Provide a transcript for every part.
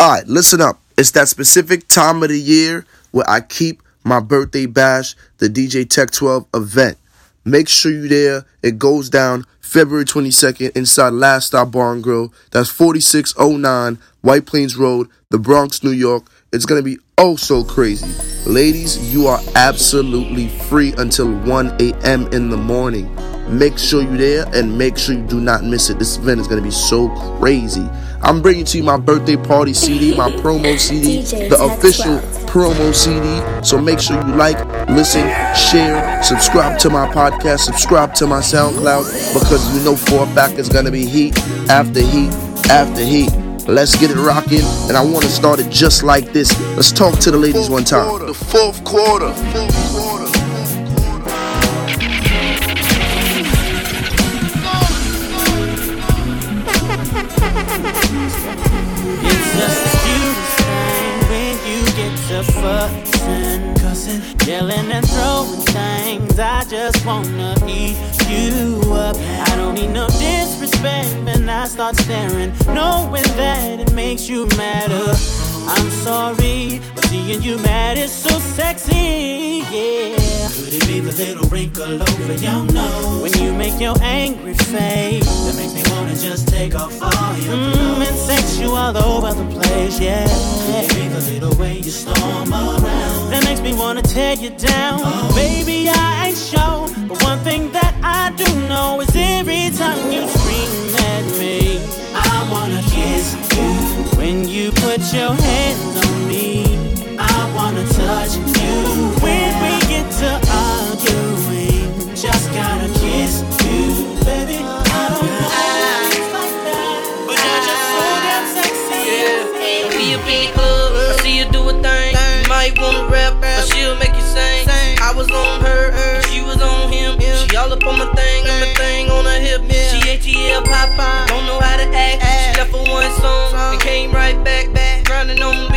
All right, listen up. It's that specific time of the year where I keep my birthday bash, the DJ Tech 12 event. Make sure you're there. It goes down February 22nd inside Last Stop Bar and Grill. That's 4609 White Plains Road, the Bronx, New York. It's going to be oh so crazy. Ladies, you are absolutely free until 1 a.m. in the morning. Make sure you're there and make sure you do not miss it. This event is going to be so crazy. I'm bringing to you my birthday party CD, my promo CD, the official promo CD. So make sure you like, listen, share, subscribe to my podcast, subscribe to my SoundCloud because you know for a fact it's going to be heat after heat after heat. Let's get it rocking, and I want to start it just like this. Let's talk to the ladies one time. The fourth quarter. Fourth quarter. Fussing, cussing, yelling and throwing things. I just wanna eat you up. I don't need no disrespect when I start staring, knowing that it makes you madder. I'm sorry, but seeing you mad is so sexy, yeah. Could it be the little wrinkle over your nose? When you make your angry face, That makes me wanna just take off all your mm, clothes. and sex you all over the place, yeah. Could it be the little way you storm around? that makes me wanna tear you down. Baby, I ain't sure, but one thing that I do know is every time you when you put your hands on me, I wanna touch you. when we get to arguing, Just gotta kiss you, baby. I don't know. but you're just so damn sexy. Yeah, be a big club. I see you do a thing. You might wanna rap, but she'll make you sing. I was on her, and she was on him. She all up on my thing, and my thing on her hip. She ATL Popeye, don't know how to act. Came right back, back, grinding on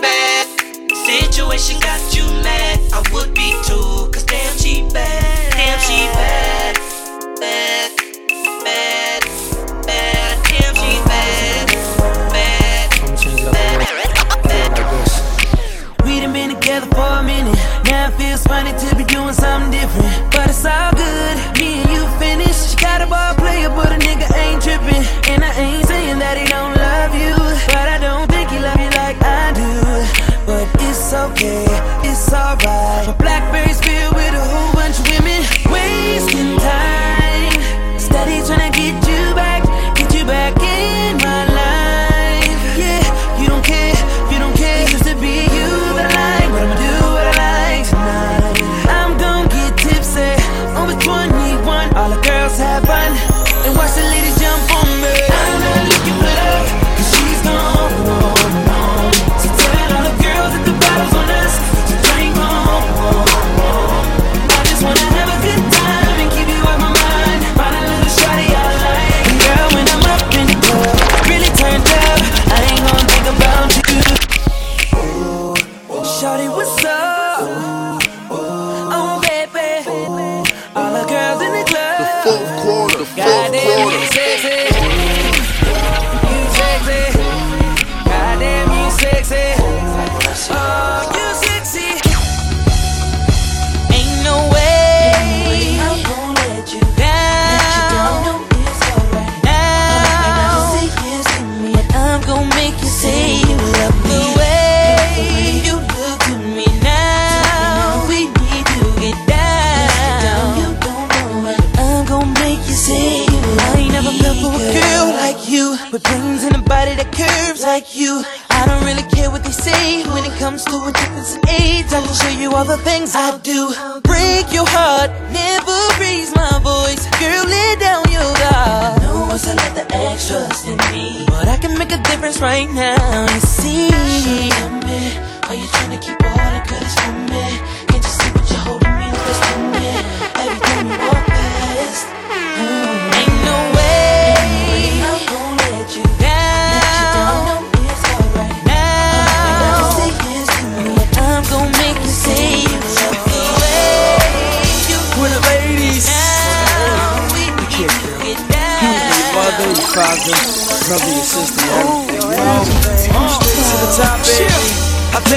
bad. Situation got you mad. I would be too, cause damn she bad. Damn she bad. Bad. Bad. Bad. Damn she bad. Bad. We done been together for a minute. Now it feels funny to be doing something different. But it's all good. Me and you finished. She got a ball player, but a nigga ain't tripping. And I ain't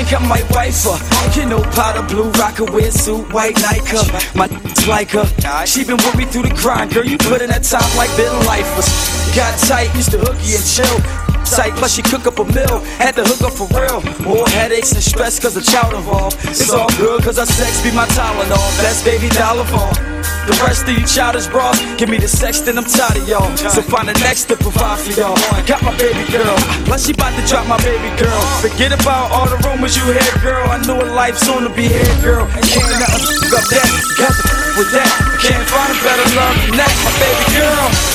think I might wife her. You know, powder blue, Rocawear suit, white nightcap. My like her. She been with me through the grind, girl. You put in that time like been lifers. Got tight, used to hooky and chill. Tight, plus she cook up a meal. Had to hook up for real. More headaches and stress cause of child involved. It's all good cause our sex be my Tylenol. Best baby dollar for. The rest of you childish bras, give me the sex, then I'm tired of y'all. So find the next to provide for y'all. Got my baby girl, plus she about to drop my baby girl. Forget about all the rumors you heard, girl. I know a life soon to be here, girl. Can't nothing up that, got the with that. Can't find a better love than that, my baby girl.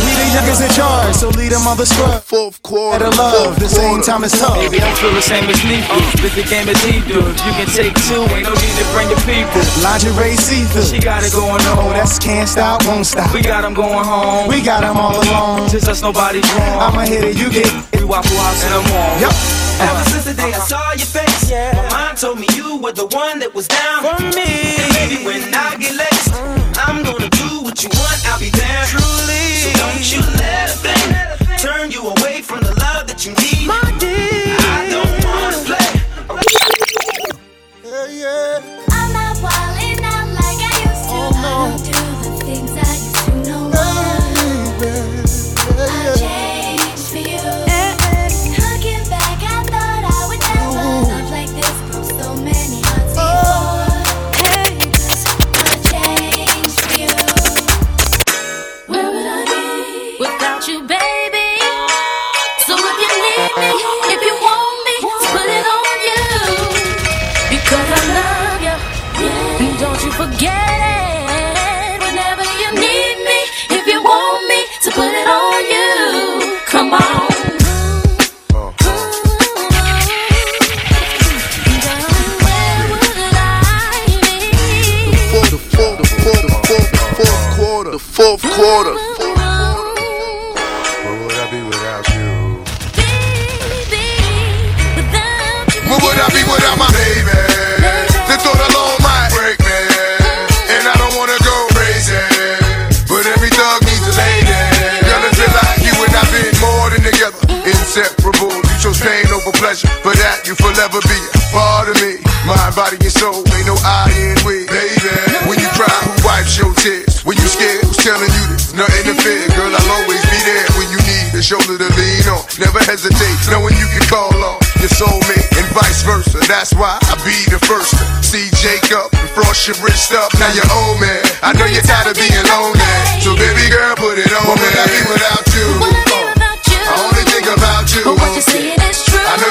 the youngest in charge, so lead them on the scrub. Fourth quarter. Better love, fourth the same quarter. time as tough. Baby, I feel the same as Neefy. Split the game as he do. You can take two, ain't no need to bring your people. Lingerie see She got it going on. Oh, on. that's can't stop, won't stop. We got 'em going home. We got them all alone. Just us, nobody's wrong. I'ma hit it, you get it. We waffle house in the morning. Yup. Ever since the day I saw your face, my mind told me you were the one that was down for me. And baby, when I get laced, I'm gonna do what you want. I'll be there. Truly. Don't you let a thing turn you away from the love that you need. My dear. I don't wanna play. I'm not wildin' out like I used to. Oh, I don't fourth quarter. Where would I be without you? Where Where would I be without my baby? The thought alone might break me. And I don't wanna go crazy. But every thug needs a lady. Girl, it's like you and I've been more than together. Inseparable. You chose pain over pleasure. For that, you forever be a part of me. Mind, body, and soul. Ain't no I in we. Baby, When you scared, who's telling you this? Nothing to fear. Girl, I'll always be there when you need a shoulder to lean on. Never hesitate, knowing you can call on your soulmate and vice versa. That's why I be the first to see Jacob and frost your wrist up. Now you're old man. I know you're tired of being lonely. So baby girl, put it on. What would I be without you? Would I be without you? I only think about you. But what you're saying is true. I know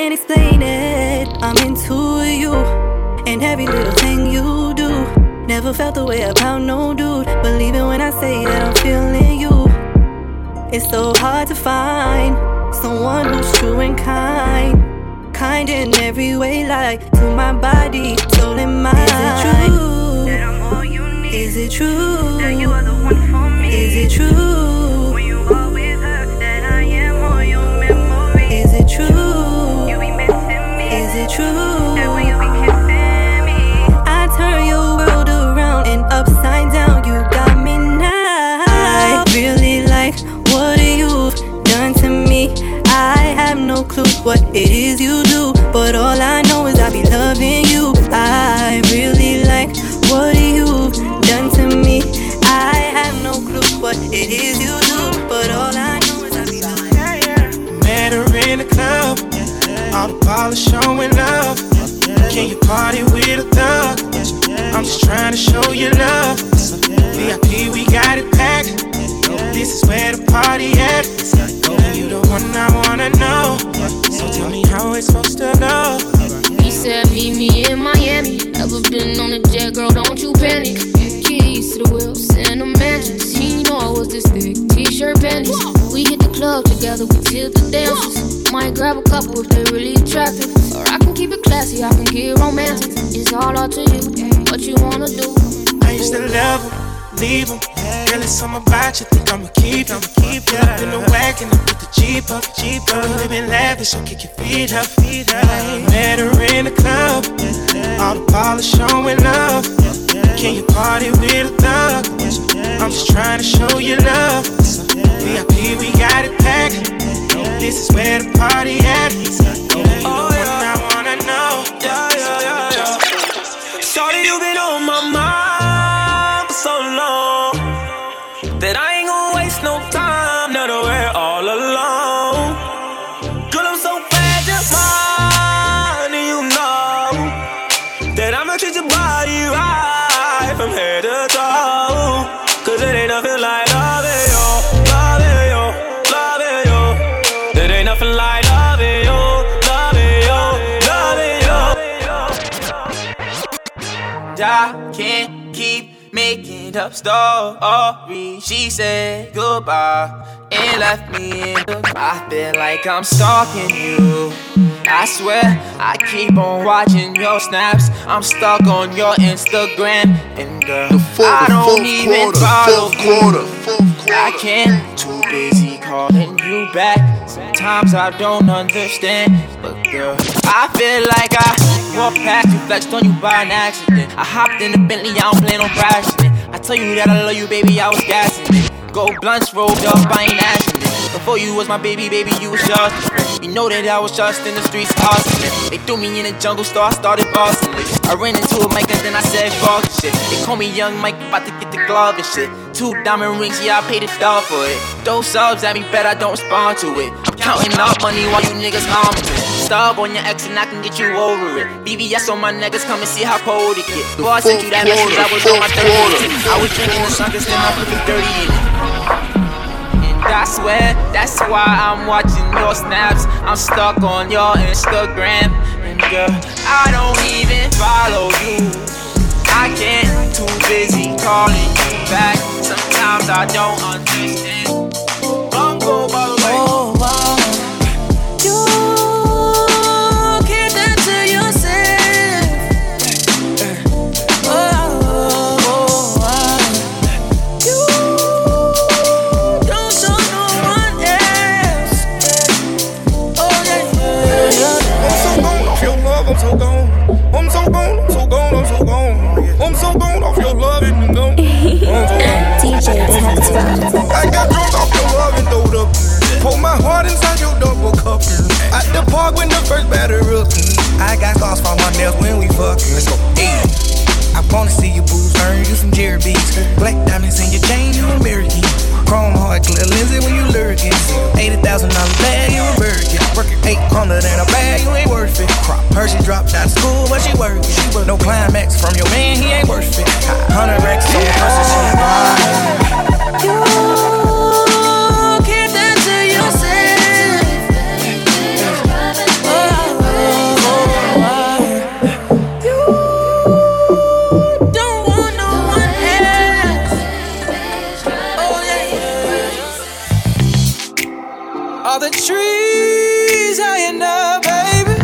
can't explain it. I'm into you and every little thing you do. Never felt the way about no dude. Believe it when I say that I'm feeling you. It's so hard to find someone who's true and kind. Kind in every way, like to my body, soul, and mind. Is it true? That I'm all you need? Is it true? That you are the one for me? Is it true? Clue what it is you do, but all I know is I be loving you. I really like what you've done to me. I have no clue what it is you do, but all I know is I be loving you. Met her in the club, all the polish showing love. Can you party with a thug? I'm just trying to show you love. VIP, we got it packed. This is where the party at. You the one I wanna know. Me supposed to go. He said, Meet me in Miami. Ever been on a jet, girl? Don't you panic. Keys to the wheels and the mansions. He know I was this thick. T-shirt panties. We hit the club together. We tilt the dances. Might grab a couple if they're really attractive. Or I can keep it classy. I can get romantic. It's all up to you. What you wanna do? I used to love him, leave him. It's something about you, think I'ma keep him. Keep it up in the wagon, I put the Jeep up, Jeep up. Living lavish, so kick your feet up, feet up. Met her in the club, all the polish showing love. Can you party with a thug? I'm just trying to show you love. VIP, we got it packed. This is where the party at. Oh, yeah. I wanna know. Yeah, yeah, yeah, yeah. Shorty, you been I can't keep making up stories. She said goodbye and left me in the. I feel like I'm stalking you. I swear I keep on watching your snaps. I'm stuck on your Instagram, and girl, I don't even follow you. I can't. Too busy calling you back. Sometimes I don't understand, but girl, I feel like I walked past you, flexed on you by an accident. I hopped in the Bentley, I don't plan on crashing it. I tell you that I love you, baby, I was gassing it. Gold blunts rolled up, I ain't asking it. Before you was my baby, baby, you was just. You know that I was just in the streets hustling. They threw me in the jungle, I started bossing it. I ran into a mic and then I said fuck shit. They call me Young Mike, about to get the glove and shit. Two diamond rings, yeah, I paid a dollar for it. Those subs at me, bet I don't respond to it. I'm counting up money while you niggas humming. Stub on your ex and I can get you over it. BBS on my niggas, come and see how cold it get. Before I sent you that message, I was on my third I was drinking the suckers, then I put the dirty in it. And I swear, that's why I'm watching your snaps. I'm stuck on your Instagram. Girl, I don't even follow you. I can't, too busy calling you back. Sometimes I don't understand. My heart inside your double cup. At the park when the first batter up. I got scars from my nails when we fuckin'. Let's go. Hey. I wanna see your boobs turn you some Jerry beats. Black diamonds in your chain, you American. Chrome heart, clear lenses when you lurking. Eighty thousand dollar bag, you a Birkin. Working eight hundred in a bag, you ain't worth it. Crop Hershey dropped out of school, but she working. She work no climax from your man, he ain't worth it. Hundred racks on the person, she ain't. You trees high enough, baby.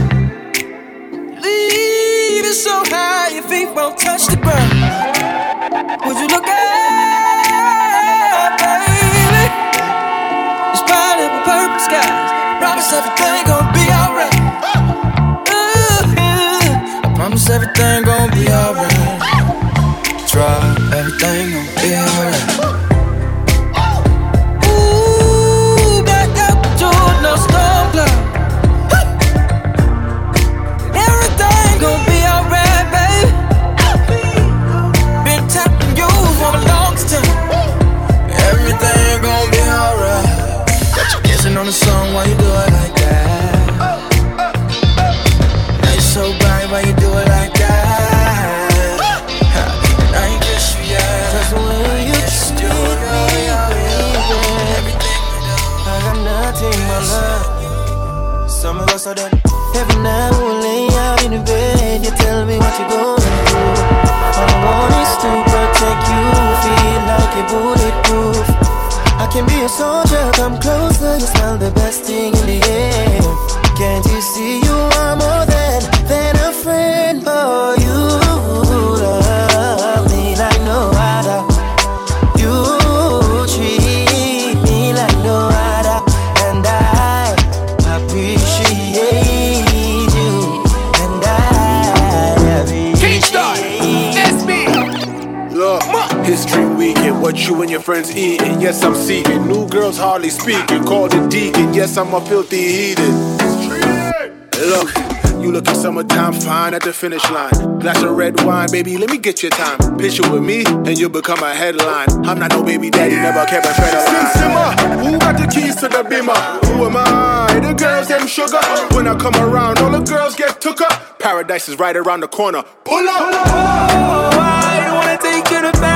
Leave it so high, your feet won't touch the ground. Would you look at, baby? It's bright with purple skies. Promise everything gon' be alright. I promise everything gon' be alright. Try everything gon' be alright. You and your friends eating? Yes, I'm seeking. New girls hardly speaking. Call the deacon. Yes, I'm a filthy heathen. Look, you looking summertime fine at the finish line. Glass of red wine, baby, let me get your time. Picture with me, and you'll become a headline. I'm not no baby daddy, never kept a thread line. Simmer, who got the keys to the beamer? Who am I? The girls, them sugar. When I come around, all the girls get took up. Paradise is right around the corner. Pull up! Oh, I wanna take you to paradise.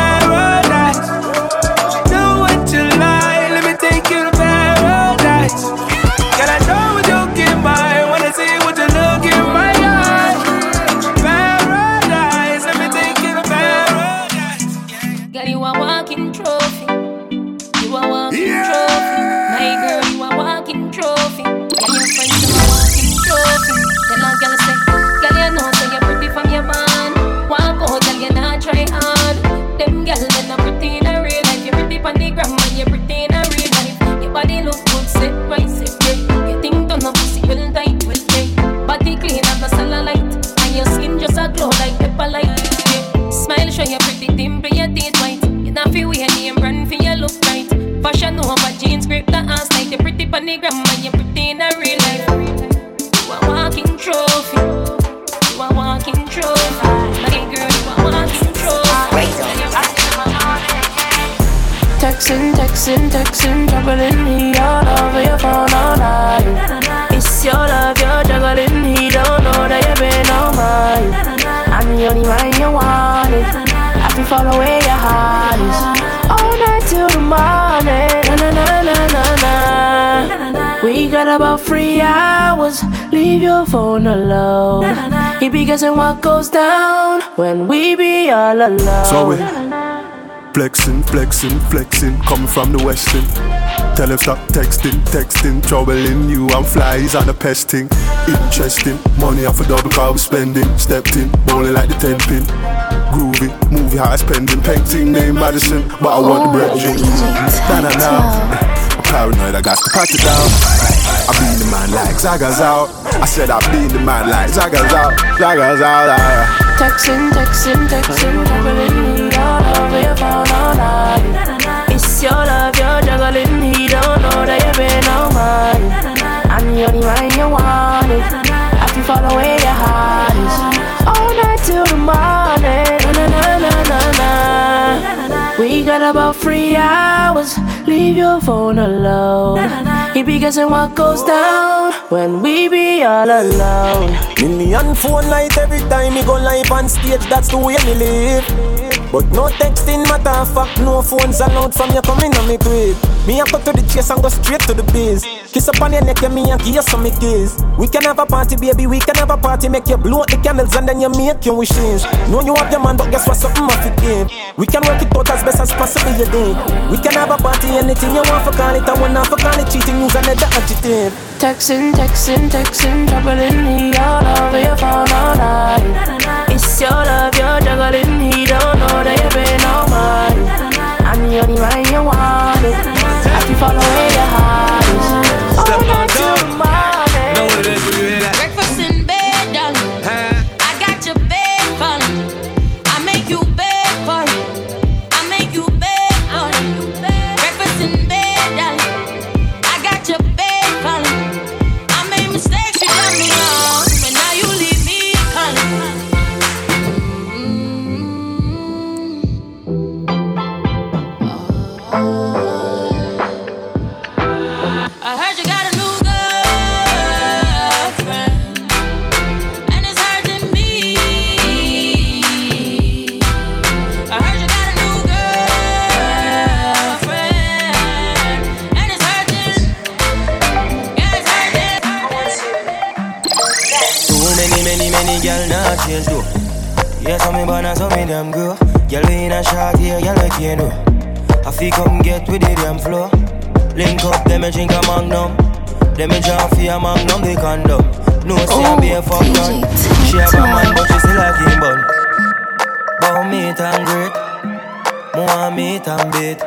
Texting, texting, juggling he all over your phone all night. It's your love, you're juggling, oh he don't know that you've been on mine. I'm the only one you wanted. I can follow where your heart is. All night till the morning. Na na na na na na. We got about three hours. Leave your phone alone. He be guessing what goes down when we be all alone. So we flexing, flexing, flexing, coming from the western. Tell him stop texting, texting, troubling you. I'm flies on the pesting. Interesting, money off a double car we spending. Stepped in, bowling like the ten pin. Groovy, movie high spending. Painting name Madison, but I want the oh, bread drink. Nah, nah, nah. I'm paranoid, I got to pat it down. I be in the man like Zaga's out. I said I be in the man like Zaga's out. Zaga's out. Texting, texting, texting, juggling, Your love, you're juggling, he don't know that you've been on mine. I'm the only one you wanted. I can follow where your heart is. All night till the morning. Na na na na na. We got about three hours. Leave your phone alone. He be guessing what goes down when we be all alone. Million phone light every time me go live on stage, that's the way me live. But no texting matter of fact, no phones allowed from you coming on me crib. Me a cut to the chase and go straight to the biz. Kiss up on your neck and me and give you some kiss. We can have a party, baby, we can have a party. Make you blow out the candles and then you make your wishes. Know you have your man, but guess what? Something off it game. We can work it out as best as possible, you think. We can have a party, anything you want for call it. I want not for call it cheating, and the adjective. Texting, texting, texting, juggling, me all over your phone all night. It's your love, you're juggling, me so me grow. Girl we in a short here, girl we can't do. I feel come get with the damn flow. Link up, them me drink a magnum. Them jump for a magnum, they condom. No say I be a fuck gun. She have a man, but she still a king bun. But meat and great, more meat and bait.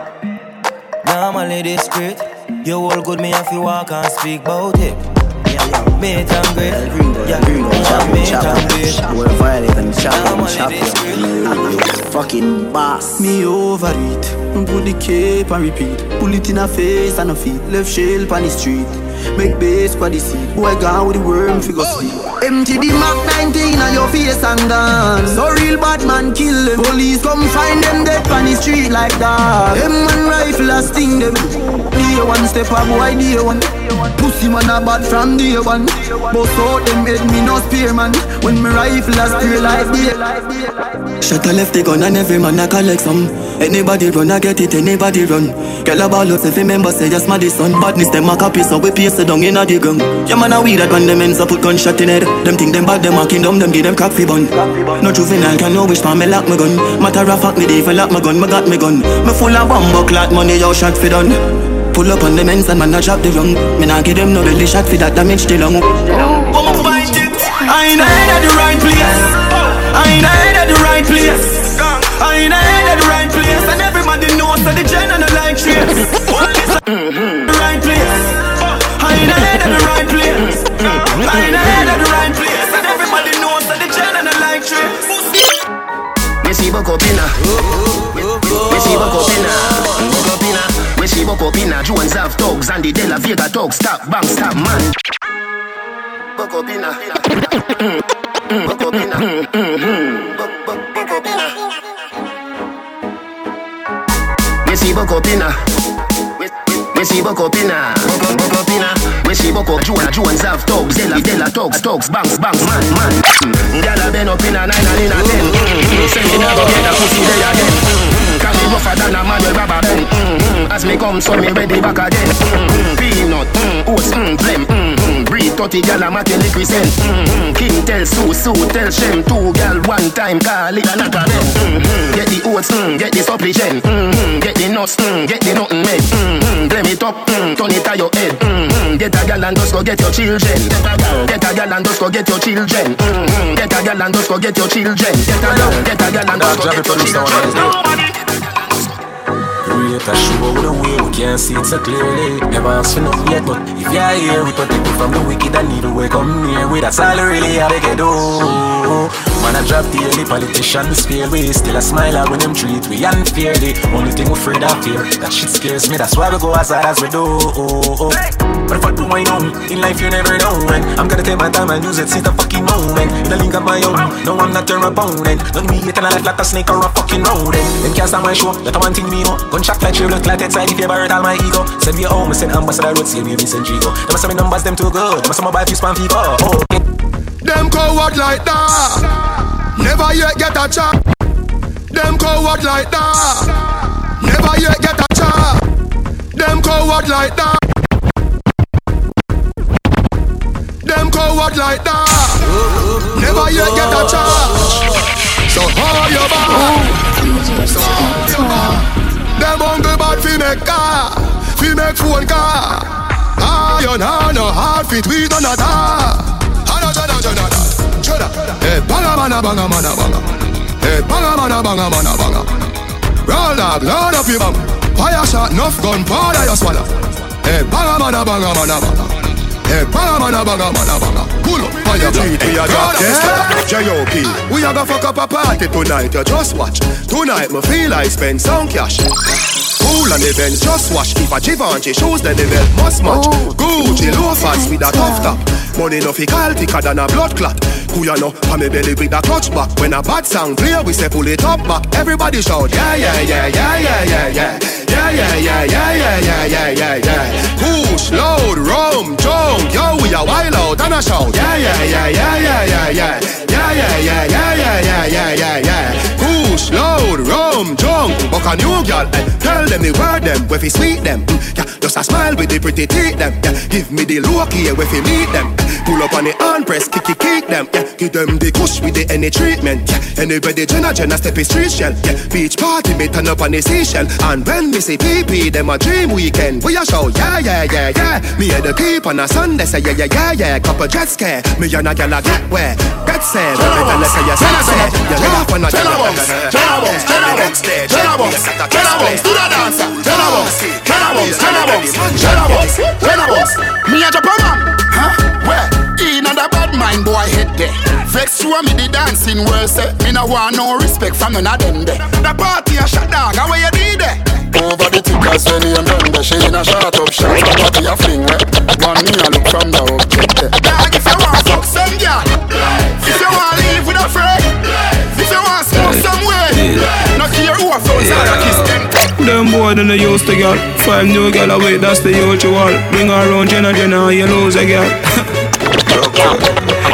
Normally discreet. You all good, me if you walk and speak about it. Meat and great, yeah, more meat and bait. Boy, violate and chop and chop you. Fucking boss. Me over it. Put the cape and repeat. Pull it in her face and her feet. Left shell on the street. Make base for the seat. Boy gone with the worm figure sleep. Empty the Mac 19 on your face and gone. So real bad man kill them. Police come find them dead on the street like that. Them one rifle a sting them. Day one step a boy day one. Pussy man a bad from day one. Bust out them head me no spear man. When me rifle a stay like day. Shut a left the gun and every man a collect some. Anybody run, I get it, anybody run. Girl a ball out if you remember say just my this son. Badness them a copy so we paste it down inna the ground. Yeah man a weed that when them ends up put gunshot in head. Them think them bad, them a kingdom, them give them crack fi bun. No juvenile can no wish for me lock my gun. Matter of fact me dey for lock my gun, me got me gun. Me full of bomb clot money, yo shot fi done. Pull up on the men's and man a drop the rung. Me nah give them no belly shot fi that damage the lung. I ain't at the right place. I ain't at the right place. I ain't at the right place, and everybody knows that the gen and the like trace. The right place. I ain't at the right place. I ain't at the right place, and everybody knows that the gen and the like trace. Me see buck up inna Me see buck up We see buck up Jones have thugs and the De La Vega thugs Stop, bang, stop, man. Buck up inna Buck up inna Buck, buck, buck buck we see buck up inna, buck, buck up inna. We see buck up Jones, Jones have thugs, Della, Della thugs, thugs, bangs, bangs, man, man. Mm, Gyal a bend up inna nine and inna ten. Mm, Say me nah go get a pussy there again. Mm, Can me rougher than a man with rubber band. Mm, As me come, so me ready back again. Mm, Peanut, oats, blem, mm, breed 30 gyal a matin liquid send. Mm, mm, King tell Sue, Sue tell Shem, two gyal one time call it a knock a bend. Mm, mm, Get the oats, mm, get the supplicant, mm, mm, get the nuts, mm, get the nothing made. Mm, mm, Blem it up, mm, turn it to your head. Mm, mm, Get a gal and just go get your children. Get a gal and just go get your children. Mm, mm, Get a gal and just go get your children. Get a gal, get a gal and just go get your children. Create a show a way we can't see it so clearly. Never asked for nothing yet, but if you're here, we protect you from the wicked and evil. We come near with that's all we really have to do. Man, I drop the early politician scale. We still a smile when them treat we unfairly. Only thing we afraid of fear, that shit scares me. That's why we go as hard as we do. But if I do my own, in life you never know. And I'm gonna take my time and use it, since the fucking moment. In the link of my own, no, I'm not your opponent. Don't me eating a life like a snake or a fucking rodent. Them can't stand my show, that one thing me know. Gunshot like you look like inside if you hurt all my ego. Send me home, send ambassador road, save me Vincent Gigo. Them send me numbers, them too good. Them my buy few spam fever. Oh. Them coward like that. Never yet get a chance. Them coward like that. Never yet get a chance. Them coward like that. Them coward like that. Never yet get a chance. So hold your back. So hold your back. Them hungry bad fi make car, fi make phone car. Iron hand no hard fit we done a da. Ana jana jana da. Hey banga mana banga mana banga. Hey banga mana banga mana banga. Roll dog, load up your bang. Fire shot, enough gun, powder you swallow. Hey banga mana banga mana banga. Hey banga mana banga mana banga. Pull up on your feet, we are got. J.O.P. We a go fuck up a party tonight, you just watch. Tonight me feel I spend some cash. Cool on the Benz, just wash. If a Givenchy shoes, then the belt must match. Gucci loafers with a tough top. Money no fi call thicker than a blood clot. Who you know? Pa me belly with a clutch back. When a bad sound clear, we say pull it up back. Everybody shout, yeah, yeah, yeah, yeah, yeah, yeah, yeah. Yeah, yeah, yeah, yeah, yeah, yeah, yeah, yeah, yeah. Push, load, rum, junk. Yo, we a wild out and a shout. Yeah, yeah, yeah, yeah, yeah, yeah, yeah. Yeah, yeah, yeah, yeah, yeah, yeah, yeah, yeah, yeah. Push, load, rum, junk. Buck a new girl. Eh. Tell them the word them, where fi sweet them. Mm, yeah, just a smile with the pretty teeth them. Yeah, give me the look here, where fi meet them. Eh. Pull up on the hand press, kick it, kick them. Yeah, give them the kush with the any treatment. Yeah, anybody Jenna Jenna step is street shell. Yeah, beach party me turn up on the seashell. And when me say PP, them a dream weekend. We a show, yeah yeah yeah yeah. Me at the keep on a Sunday, say yeah yeah yeah yeah. Couple jet scare, me and a gal a get where. Get set, better let's say you say. You laugh on a Jenna box, Jenna box, Jenna box, Jenna box, Jenna box, do the dancer. Jenna box, Jenna box. Me a Japan, huh? Where? In the bad mind boy head there. Vex show me the dancing world say Me no want no respect from none of them there. The party a shot dog, how you do there? Over the tickers when he and done She in a shot up shot, the party a fling One me a look from the object there. No care who a phones kiss them. Them boy than they used to get Five new girl away, that's the usual Bring her around Jenna Jenna and you lose a gal.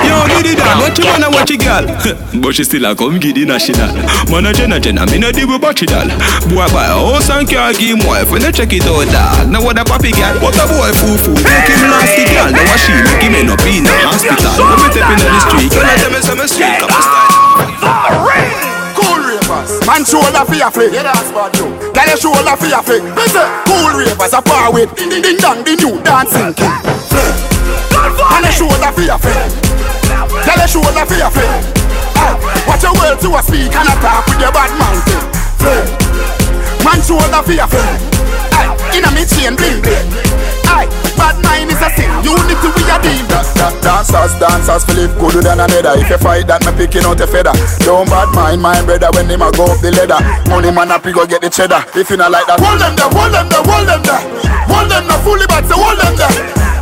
Yo, giddy down, what you wanna watch a girl? but she still a come giddy national. Man a Jenna Jenna, me no deal with battery doll. Boy buy a house and car, give him wife When they check it out dog, now what a papi gal? What a boy foo foo, make him last the gal. Now what she make him end up in a hospital. Now me step in the street, girl I tell me some street Come on style. Cool man shoulder for your flick. Yeah, that's bad you. Girl, your shoulder for your flick. Listen, cool ravers are far with. Ding ding dong, the new dancing king. Your shoulder for your flick. Girl, shoulder for your flick. Aye, watch your to a speak and a talk with your bad mouth. Man shoulder for your flick. Aye, in a me chain bling bling. Bad mind is a sin. Unity we a deal. Dancers, dancers, Philip gooder than another. If you fight that, me picking out a feather. Don't bad mind my brother when him a go up the ladder. Money man up, he go get the cheddar. If you not like that, hold them there, hold them there, hold them there, hold them there, fully back, so hold them there,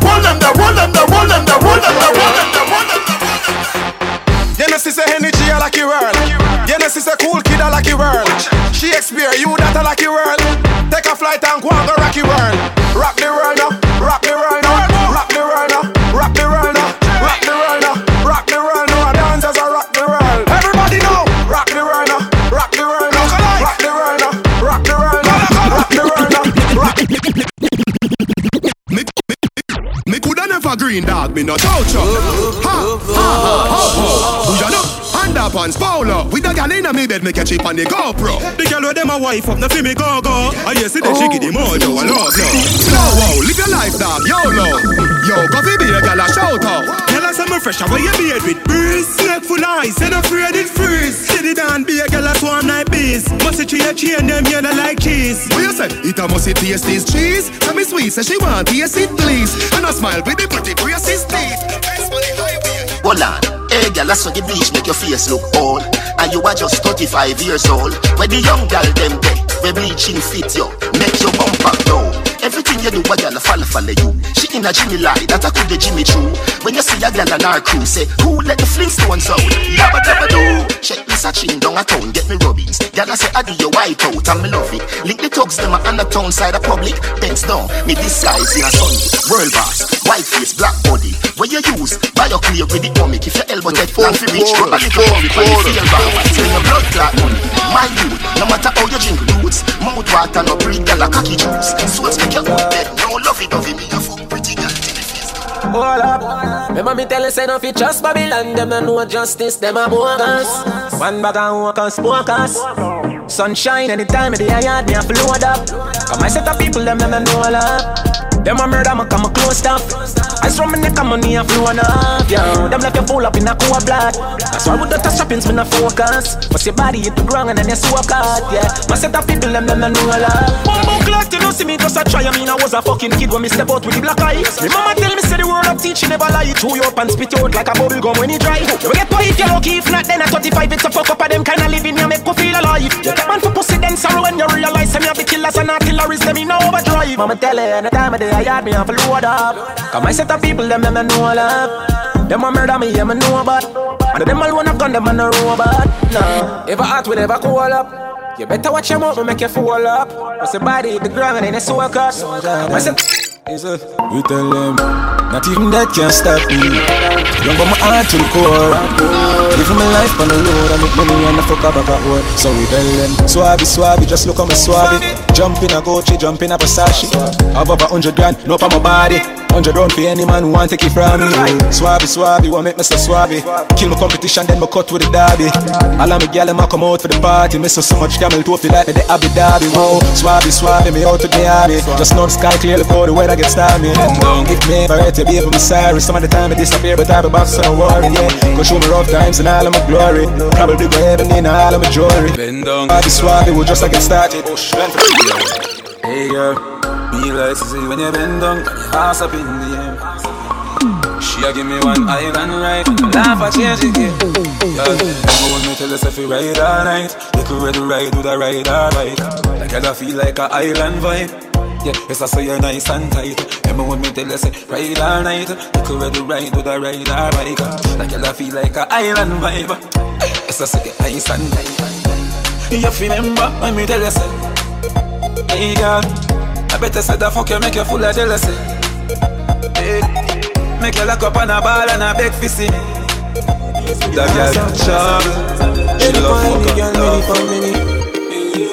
hold them there, hold them there, hold them there, hold them there, hold them there, hold them there. You know, she say energy I like your world. You know, she say cool kid I like your world. She experience you that I like your world. Take a flight and go and go rock your world. Rock the world now, rock the world rock the world rock the world rock the world rock the world now. Dancers are rock the world. Everybody know, rock the world rock the world rock the world rock the world rock the rock. Me, coulda never green dog, me no touch up. Ha, ha, ha, ha. You know, underpants, polo. With a gal inna me bed, me catch it on the GoPro. The girl with them a wife up, no fi me go go ah, I yesterday she give the oh. mojo a love love Slow wow, live your life, dog, YOLO. Yo, coffee be a gal a shout out. Tell us I'm fresh, how you beard with breeze Snake full eyes, ain't afraid it freeze Steady down, be a girl at one night bees Must it a chain them, you know like cheese What you say? It a must it taste this cheese. Tell me sweet, say she want taste it please. And I smile with the pretty braces teeth. Best money highway. Hold on. Hey, girl, I saw the bleach make your face look old. And you are just 35 years old. Where the young girl them get, where bleaching fit you, make your bumper down. Everything you do, a girl follow follow you. She in a Jimmy lie, that I could the Jimmy true. When you see a girl and her crew, say, who let the Flintstones out? Yabba dabba do. Check this a chin down a town, get me rubbings. Girl, I say, I do your white out, and me love it. Link the thugs, them a on the town side of public. Thanks down, me disguise in a sunny. World boss, white face, black body. Where you use, buy your clear with the comic. If your elbow take long for reach, rub a little comic when you feel bad. Tell your blood clot money. My youth, no matter how you drink roots, mouth water no breed, girl a cocky juice. Sweats make you good no lovey dovey, me a fuck pretty girl. Hold up. Remember me tell you say no fi trust Babylon Them no know justice, them a bogus One bag of walkers, walkers Sunshine anytime of the yard me a flood up Come I set up people, them them no know love them a murder, me come a close stuff. I saw me neck and money a flow enough, yeah. Them left you full up in a cool blood. That's why with the touch strappings, me no focus. But your body hit the ground and then you so hard, yeah. My set of people, them them no know love. Bumbo clock, you know see me just a try. I mean I was a fucking kid when me step out with the black eyes. My mama tell me say the word of teaching never lie. Chew you up and spit out like a bubble gum when you dry. You get if you're lucky, if not then at 25, it's a fuck up of them kind of living you make you feel alive. You take man for pussy then sorrow when you realize them you have the killers and artilleries them in overdrive. Mama tell her any time of day yard me have a load up. Cause my set of people them them I know love. Them a murder me, yeah me know about. And them alone a gun them and a robot. Nah, if a heart will never cool up. You better watch your mouth, make you fall up. Cause your body the ground and it's so cut. We tell them Not even that can stop me. Young but my heart to the core. Living my life on the road, I make money and I fuck up back at work. So we tell them, swabby, swabby, just look on me swabby. Jump in a Gucci, jump in a Versace. Have over hundred grand, no for my body. Hundred round for any man who want take it from me. Swabby, swabby, want make me so swabby. Kill my competition, then me cut with the derby. All of me gal them a come out for the party. Me so so much camel toe feel like me the Abu Dhabi. Whoa, swabby, swabby, me out to the army. Just know the sky clear, look how the weather get stormy. If me ever hurt you, baby, I'm sorry. Some of the time I disappear, but I be back, so don't worry. Yeah, go show me rough times and all of my glory. Probably go heaven in all of my jewelry. Swabby, swabby, we just like get started. Hey girl, me like to see when you bend down, ass up in the air. She a give me one island right, laugh a change. Girl, never want me tell if you ride all night. Little red ride, do the ride alright. Like I feel like a island vibe. Yeah, yes I say you're nice and tight. Remember when me tell us say ride all night. Little red ride, do the ride alright. Like I feel like a island vibe. Yes I say you're nice and tight. You remember when me tell you say. Hey girl, I better say the fuck you make you full of jealousy. Hey, make you lock up on a ball and a beg for see. That girl trouble, she love fuck girl, many for many.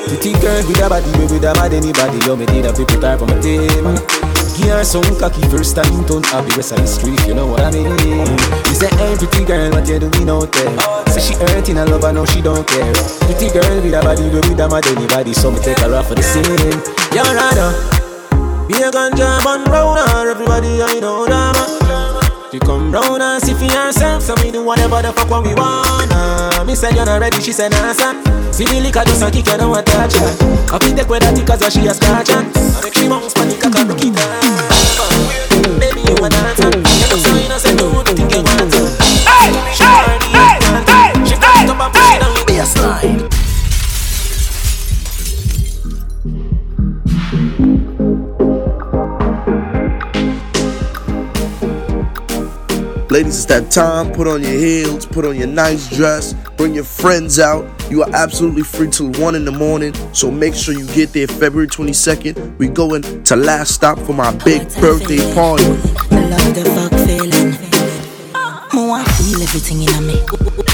Pretty girl with a body, with a bad anybody, you me need a people type on my team. Her some cocky first time, don't have the rest of the street, you know what I mean? You say, hey, girl, what you doing out there? Say she hurting, I love her, no, she don't care. Pretty girl with a body, with a mad anybody, so me take her off for the scene. You're rather be a ganja man round her, everybody I know that She come round and see for herself, so we do whatever the fuck what we wanna. Me say you're not ready, she say nah. See the liquor just a kick, you don't want touch her. I be take with that cause she a scratch her. I make she bounce panic, I can break it down. Ladies, it's that time. Put on your heels, put on your nice dress, bring your friends out. You are absolutely free till 1 in the morning, so make sure you get there February 22nd. we going to last stop for my big birthday party. love the fuck feeling. More want feel everything in me.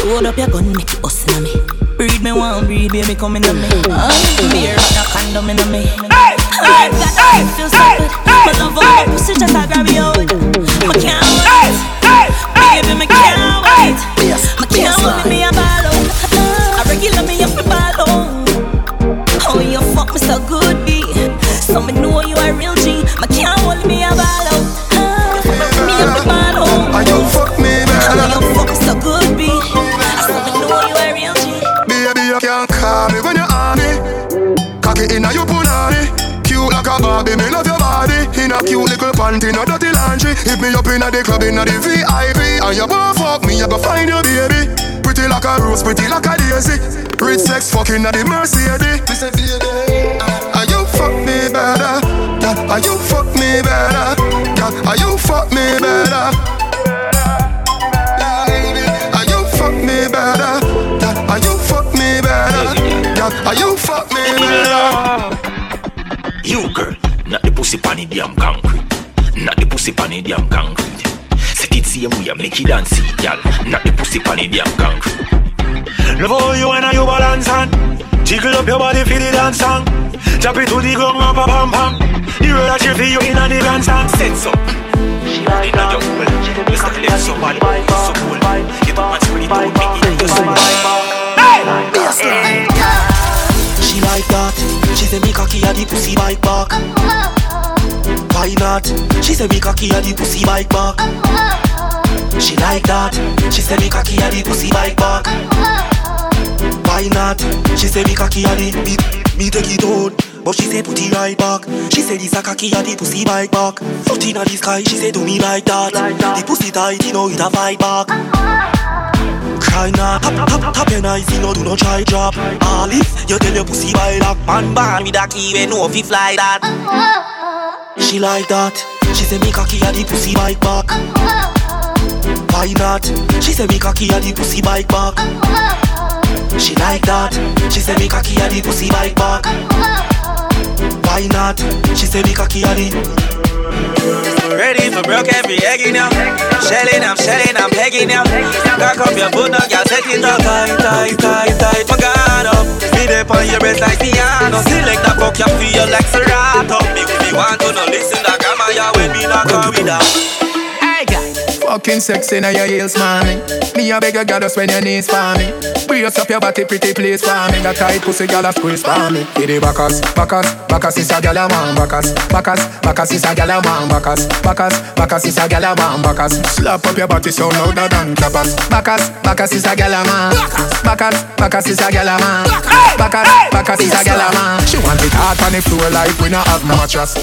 Hold up your gun, make it us in me. Breed me one, breed baby coming in me. Oh, beer, no condom in me. Hey, hey, hey, feel so good. My love all pussy just a grab you out. I can't wait. Baby, me can't wait. Me can't wait, me a ball out. I regular me up a ball out. Oh, you fuck me so good, B. So me know you a real G. Me can't hold me a ball out. Me up a ball out. And you fuck me, Oh, you fuck me so good, B. So me know you a real G. Baby, you can't call me when you're on me. Cocky inna your punani. Cute like a Barbie, me love your body. In a cute little panty, no dirty laundry. Hit me up inna the club, inna the VIP. And you won't fuck me, you go find your baby. Pretty like a rose, pretty like a daisy. Rich sex fucking at the Mercedes. Listen, baby. Are you fuck me better? Yeah, Are you fuck me better? Yeah, Are you fuck me better? Are you fuck me better? Are you fuck me better? Are you fuck me better? You girl, not the pussy pan the damn concrete. Not the pussy pan the damn concrete. Set it same way, make it dance, see, gal. Not the pussy pan the damn concrete. Love how you and you balance on Jiggle up your body for the dance song Drop it to the ground, pam pam pam The road that you feel you in the grandstand Sense up. Inna your hole, you start left so bad, so cool. You don't want to really don't make it your soul. She like that. She say me cocky at the pussy bike back. Oh, oh. Why not? She say me cocky at the pussy bike back. She like that. She say me cocky at the pussy bike back. Why not? She say me cocky at the me, me take it out. But she say put it right back. She say this a cocky at the pussy bike back. Foot inna the sky. She say do me like that. The pussy tight, you know it a fight back. Cry not, tap, tap, tap your nice, you know do not try drop All if you tell your pussy by lock Man born with a key, we know he fly that She like that She say me cocky at the pussy bike back Why not? She say me cocky at the pussy bike back She like that She say me cocky at the pussy bike back Why not? She say me cocky at the Ready for broke every eggy now. Shelling, I'm shelling, I'm pegging now. Cock up your boot, now, girl, set it up tight, tight, tight, tight. My God up, be there on your breast like piano. Select the fuck, you feel like Serato. Me, me want to know, listen to grandma, yeah, when me knock her with her. Fucking sexy now your heels, mommy. Me a beg a goddess when your knees for me. Brace up your body, pretty place for me. That tight pussy gal a squeeze for me. Hit the backers, backers, backers is a gal a man. Backers, backers, backers is a gal a man. Backers, backers, backers is a gal a man. Backers, slap up your body so louder than clappers. Backers, backers is a gal a man. Backers, backers is a gal a man. Backers, backers is a gal a man. She want it hard on the floor like we not have no mattress.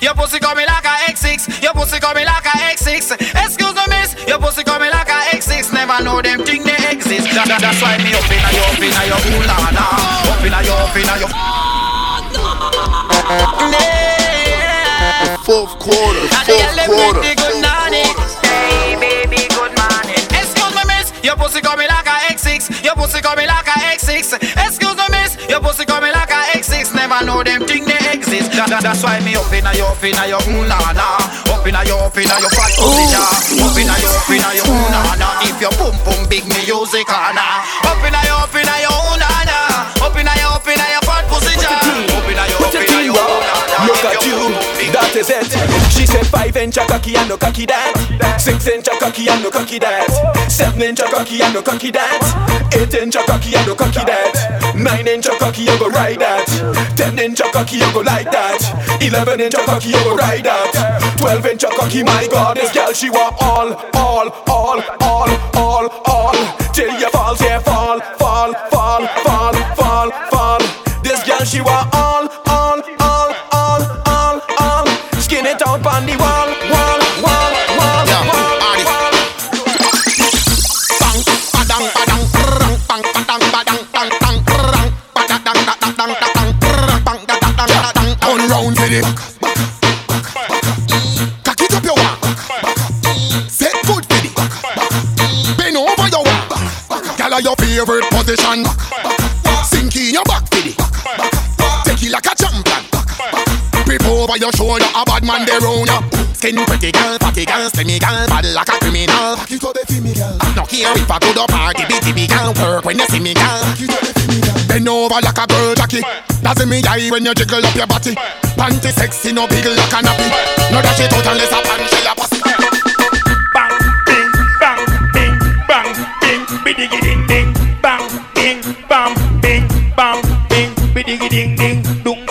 Your pussy coming like a X6. Your pussy coming like a X6. Excuse me, miss. Your pussy coming like a X6. Never know them thing they exist. That, that, that's why me up in a your up in a your ulana. Up in a your up in a your. Fourth quarter. Fourth quarter. Fourth quarter. Your pussy coming like a X6. Your pussy coming like a X6. Excuse me, miss. Your pussy coming like a X6. Never know them thing they pussies. That, that's why me up inna your, inna your, ooh na na. Up inna your, inna your fat position. Up inna your, inna your, ooh na na. If your boom boom big, me use it, Up inna your, inna your. Is. She said five inch a cocky and no cocky that. Six inch a cocky and no cocky that. Seven inch a cocky and no cocky that. Eight inch a cocky and no cocky that. Nine inch a cocky you go ride that. Ten inch a cocky you go like that. Eleven inch a cocky you go ride that. Twelve inch a cocky my God, this girl she want all, all, all, all, all, all. Till you fall, yeah, fall, fall, fall, fall, fall, fall. This girl she want all, your favorite position. Sink in your back, Fiddy. Take it like a champion. Grip over your shoulder, a bad man there on ya. Skin pretty girl, fatty girl, semi girl, bad like a criminal. Back it up, me girl. No care if I go to party, bitty big girl, work when you see me girl. Bend over like a girl jockey. Doesn't mean eye when you jiggle up your body. Panty sexy, no big like a nappy. No that shit out unless a she a pussy.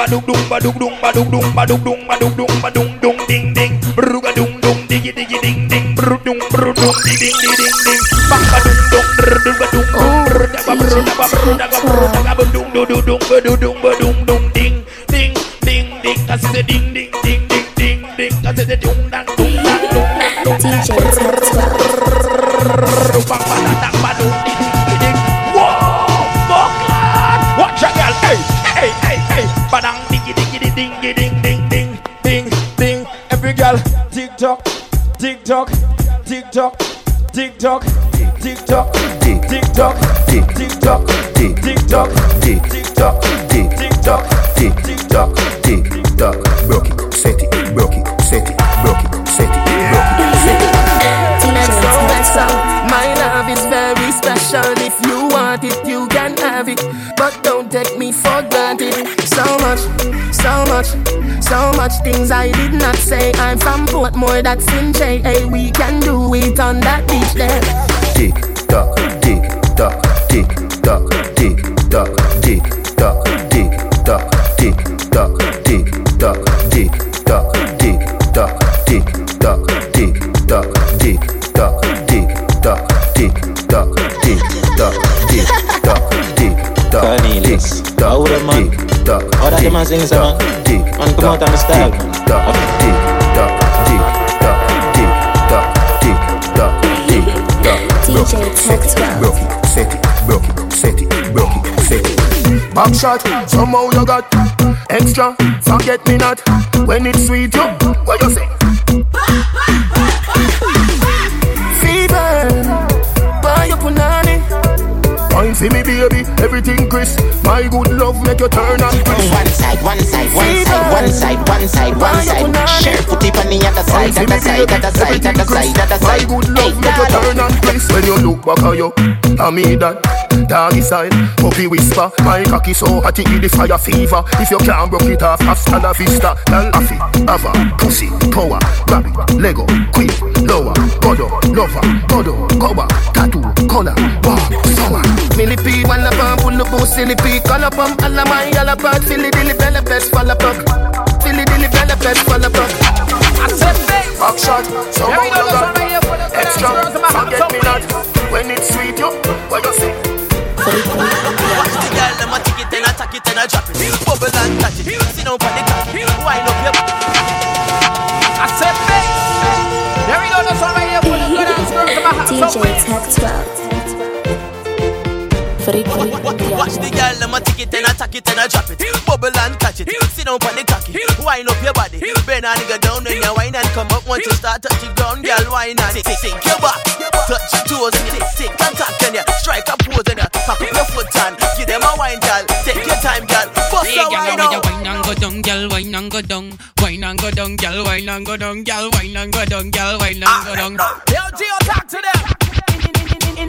baduk dung baduk dung baduk dung baduk dung baduk dung badung dung ding ding bruga dung dung ding, ding, ding ding brudung brudung di ding di ding ding bang. badung dung brudung badung bruda brudung, bruda ba bruda ba bruda ba bedung du du dung bedudung bedung dung ding ding ding ding kasih the ding ding ding ding ding ding kasih the dung dang dung dang dung dang dung dang tock, tick tock, tick tock, tick tock, tick tock, tick tock, tick tock, tick tock, tick tock, tick tock, tick tock, tick tock. Broke it, set it, broke it, set it, broke it, set it, broke it, set it. My love is very special. If you want it, you can have it. Much, so much things I did not say. I'm from Portmore, that's in J. We can do it on that beach there. Tick tock, tick tock, tick tock, tick tock, tick tock, tick tock, tick tock, tick tock, tick tock, tick tock, tick tock, tick tock, How that the man sing man? Man come out the style. Tick tock, tick tock, tick tock, tick tock, tick tock, tock. DJ Tech 12. Broke it, set it, broke it, set it, broke it, set it. Back shot, somehow you got Extra, forget me not. When it's sweet, yo, what you say? See me baby, everything Chris. My good love make you turn on Chris. One side, one side, one side, one side, one side, one side. Share put it on the other side, other side, other side, other side, other side. My good love make you turn on Chris. When you look back at you, I me that doggy side, puppy whisper. My cocky so hot it the fire fever. If you can't broke it off, hasta la vista. Lal afi, ava, pussy, power, it, Lego, Queen, lower, godo, lover, godo, cover, tattoo, color, wow, summer. Millipede, one up and pull the boost, silly pea, call up on all of my yellow bird, silly dilly belly best, fall up, silly dilly belly best, fall up. I said, back shot, so out of that, extra, forget me not, when it's sweet, yo, what you say? Watch the girl, them a tick it, a tack it, a drop it Bubble and touch it, sit down for the cocky Wind up your I said, babe There we go, that's one right here. For the good ass girls in my house DJ Tech 12 Watch the girl, them a tick it and a tack it and a drop it. Bubble and catch it. Sit down on the cocky. Wind up your body. Bend a nigga down when you wine and come up. Once you start touch the ground, girl, wine and sink, sink your back. Touch your toes and tick, tick and tack and you strike a pose and you cock up your foot and give them a wine, girl. Take your time, girl. Bust a wine out. Wine and go down, girl. Wine and go down. Wine and go down, girl. Wine and go down, girl. Wine and go down, girl. Wine and go down. Ah. Yo, Gio, talk to them.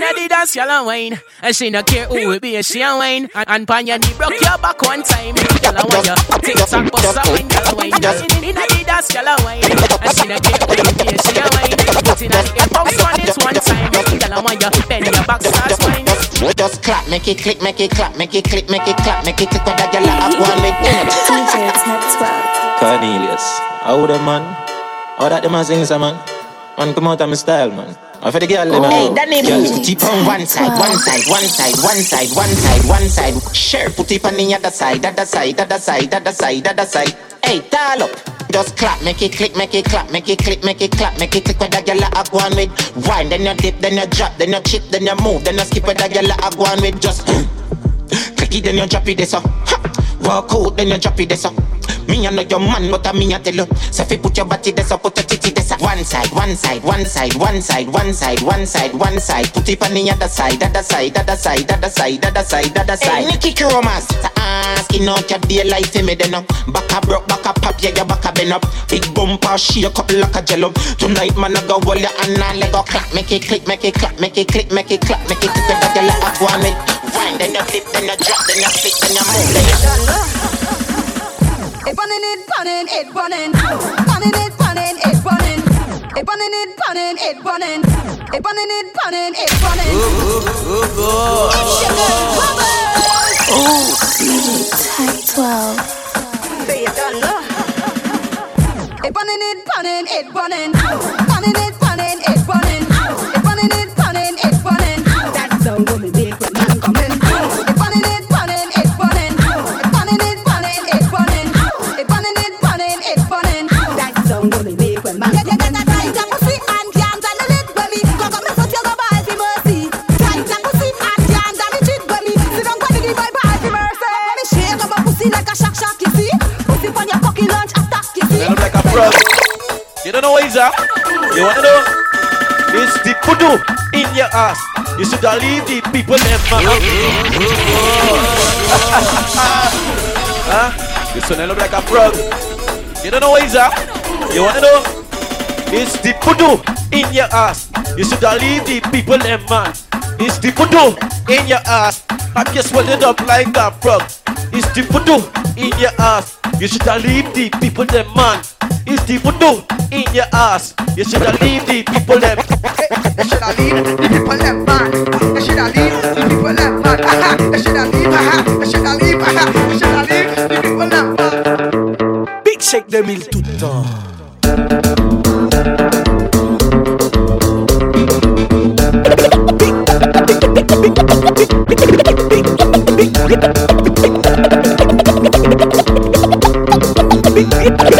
In a the dance, y'all a wine. And she no care who will be, she a wine. And, and pan your knee, broke your back one time. Y'all a wine, tick tock, bust a wine, y'all a wine. In, in the dance, y'all a wine. And she no care who will be, she a wine. But in a the bounce one is one time. Y'all a wine, bend your back, start wine. Just clap, make it click, make it clap, make it click, make it clap, make it click with that girl up one with DJ Tech 12 Cornelius, how the man? How that the man sings, man? Man, come out of my style, man. I for the girl, oh. Hey, that name put it on one side, one side, one side, one side, one side, one side. Share put it on the other side, other side, other side, other side, other side. Hey, dial up. Just clap, make it click, make it clap, make it click, make it clap, make it click with that girl I go on with. Wine, then you dip, then you drop, then you chip, then you move, then you skip with that girl I go on with. Just click it, then you drop it this up. Walk out, then you drop it up. Me I know your man, but I me I tell you. So if you put your body there, so put your titty there. One side, one side, one side, one side, one side, one side, one side. Put it on the other side, other side, other side, other side, other side, other side. Hey, Nicky Kromas, asking out your daylight to me then up. Back a broke, back a pop, yeah, your back a bend up. Big bumper, shake up like a jello. Tonight man I go your hand and let go clap, make it click, make it clap, make it click, make it clap, make it click. That you like a one, Wine, then you flip, then you drop, then you flip, then you move, then you. It burning, it burning, it burning, burning, it burning, it burning. It burning, it burning, it burning. It burning, it burning, it burning. Ooh, DJ Tech 12 They done know. It burning, it burning, it burning, burning, it burning, see. Look like a frog. You don't know what is that? You wanna know? It's the pudu in your ass. You should have leave the people them man. huh? You should look like a frog. You don't know what is that? You wanna know? It's the pudu in your ass. You should have leave the people them man. It's the pudu in your ass. I just swallowed up like a frog. It's the pudu in your ass. You should have leave the people them man. It's the voodoo in your ass. You should have leave the people them. You should have leave the people them man. You should have leave the people them man. You should have leave. Aha. You should have leave. Aha. You should have leave the people them man. Big shake de mille tout le temps. Ou pas qu'à faire ça.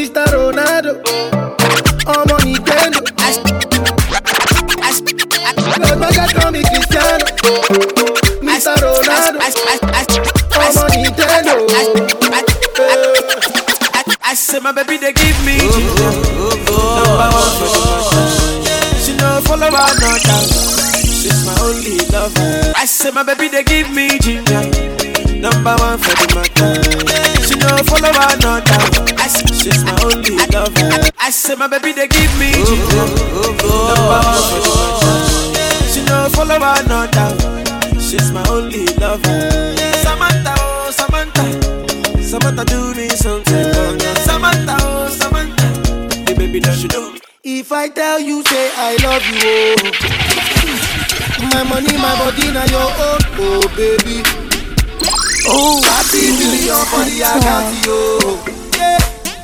Mr. Ronaldo, I'm on Nintendo. My guys call me Cristiano, Mr. Ronaldo, I'm on Nintendo. I say my baby they give me. Number one. She no follow her no. She's my only lover. I say my baby they give me ginger. Number one for the matter. She no follow her I say my baby they give me. Number one for the matter. She no follow her no doubt. She's my only lover. Samantha, oh Samantha. Samantha do me something oh. Samantha, oh Samantha The baby that you do If I tell you, say I love you, oh. My money, my body, now your own, oh baby. Oh, 30 million for the account, yo.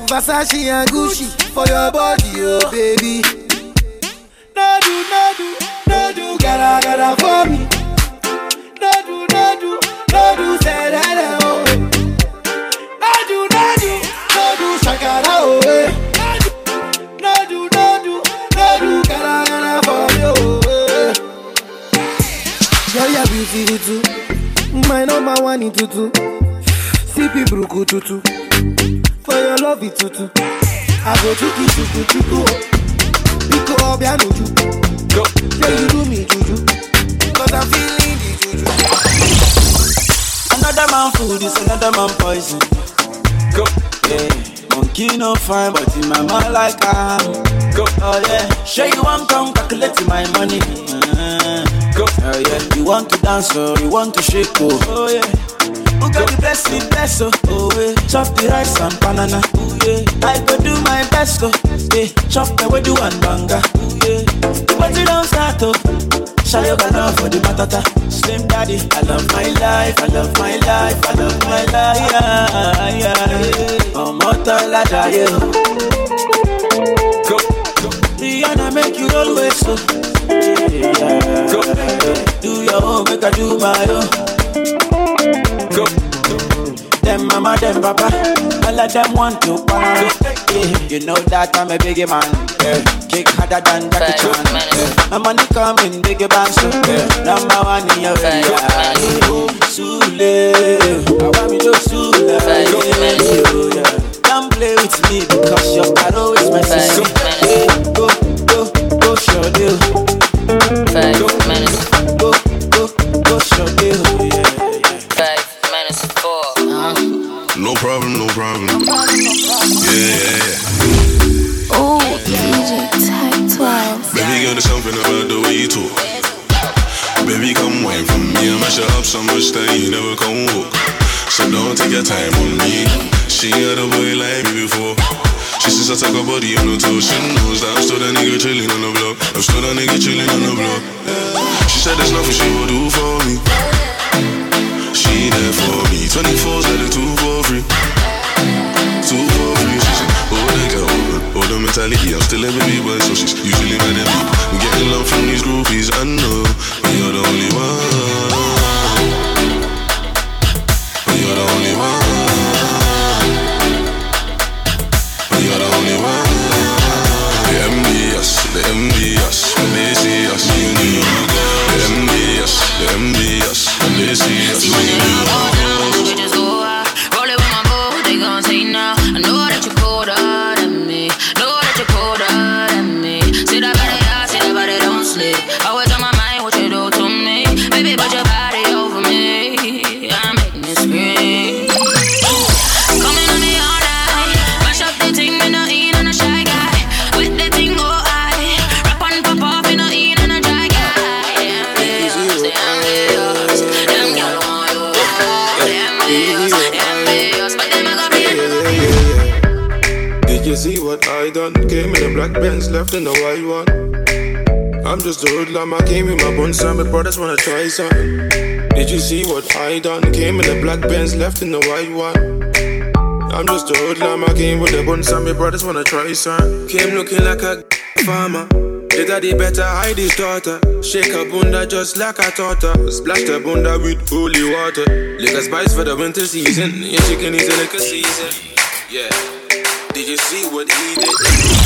Versace and Gucci for your body, oh baby. No do, no do, no do, gotta, for me. No do, no do, no do, say that, oh. No do, no do, no do, shakara, oh. eh. No do, no do, no do, gotta, for me, oh. eh. Girl, you're beautiful too. My number one in tutu. CP Bruku tutu. For your love it tutu. I go chuku chuku chuku. Pico obiano ju. Go. Yeah, you do me juju. Cause I'm feeling the juju. Another man food is another man poison Go Yeah Monkey no fine but in my mind like I am Go Oh yeah Sure you want come calculate my money uh, Go Oh yeah You want to dance or you want to shake oh Oh yeah who got the best in best oh, oh yeah. Chop the rice and banana oh yeah. I go do my best oh yeah. Chop the do and banga oh yeah. But you don't start oh Shall you love for the matata Slim daddy I love my life I love my life I love my life yeah, yeah. I'm out la die Go oh. Rihanna make you always so yeah. Go Do your own make I do my own Go. Them mama, them papa, all of them want to party. Yeah, you know that I'm a biggie man. Yeah. Kick harder than Jackie Chan. Yeah. My money coming, biggie bang so. Yeah. Number one in your area. Oh, Sule, I want me to Sule. Yeah. Don't play with me because your caro is my sister. Yeah. Go, go, go, show deal. Go. Go, go, go, show deal. Problem, no problem. Yeah, yeah, yeah. Oh, DJ Type 12. Baby girl, there's something about the way you talk. Baby, come wine for me. I mash up so much that you never come walk. So don't take your time on me. She had a boy like me before. She says I take her body on the toe. She knows that I'm still that nigga chilling on the block. I'm still that nigga chilling on the block. She said there's nothing she will do for me. She there for me. 24 said it two too old. Oh, they got older, older mentality. I'm still living me, but so she's usually mad at me. I'm getting love from these groupies, I know. But you're the only one. But you're the only one. You're the only one. Black Benz left in the white one. I'm just a hoodlum, I came with my buns and my brothers wanna try some. Did you see what I done? Came in the black Benz, left in the white one. I'm just a hoodlum, I came with the buns and my brothers wanna try some. Came looking like a farmer. The daddy better hide his daughter. Shake her bunda just like a taught her. Splash the bunda with holy water. Lick a spice for the winter season. Your chicken is a liquor season. Yeah. Did you see what he did?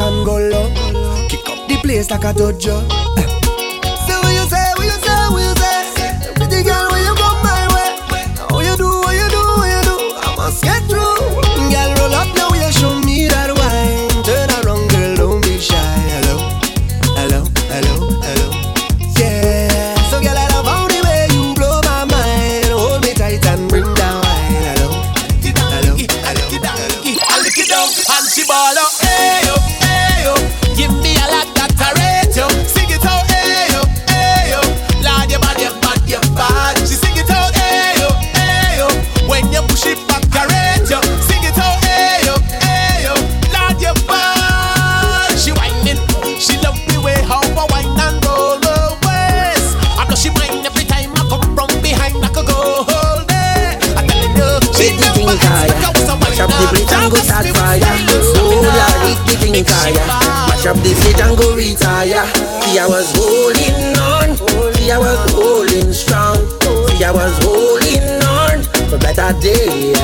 and go low. Kick up the place like a dojo. They say Django retire. See, I was holding on. See, I was holding strong. See, I was holding on for better day.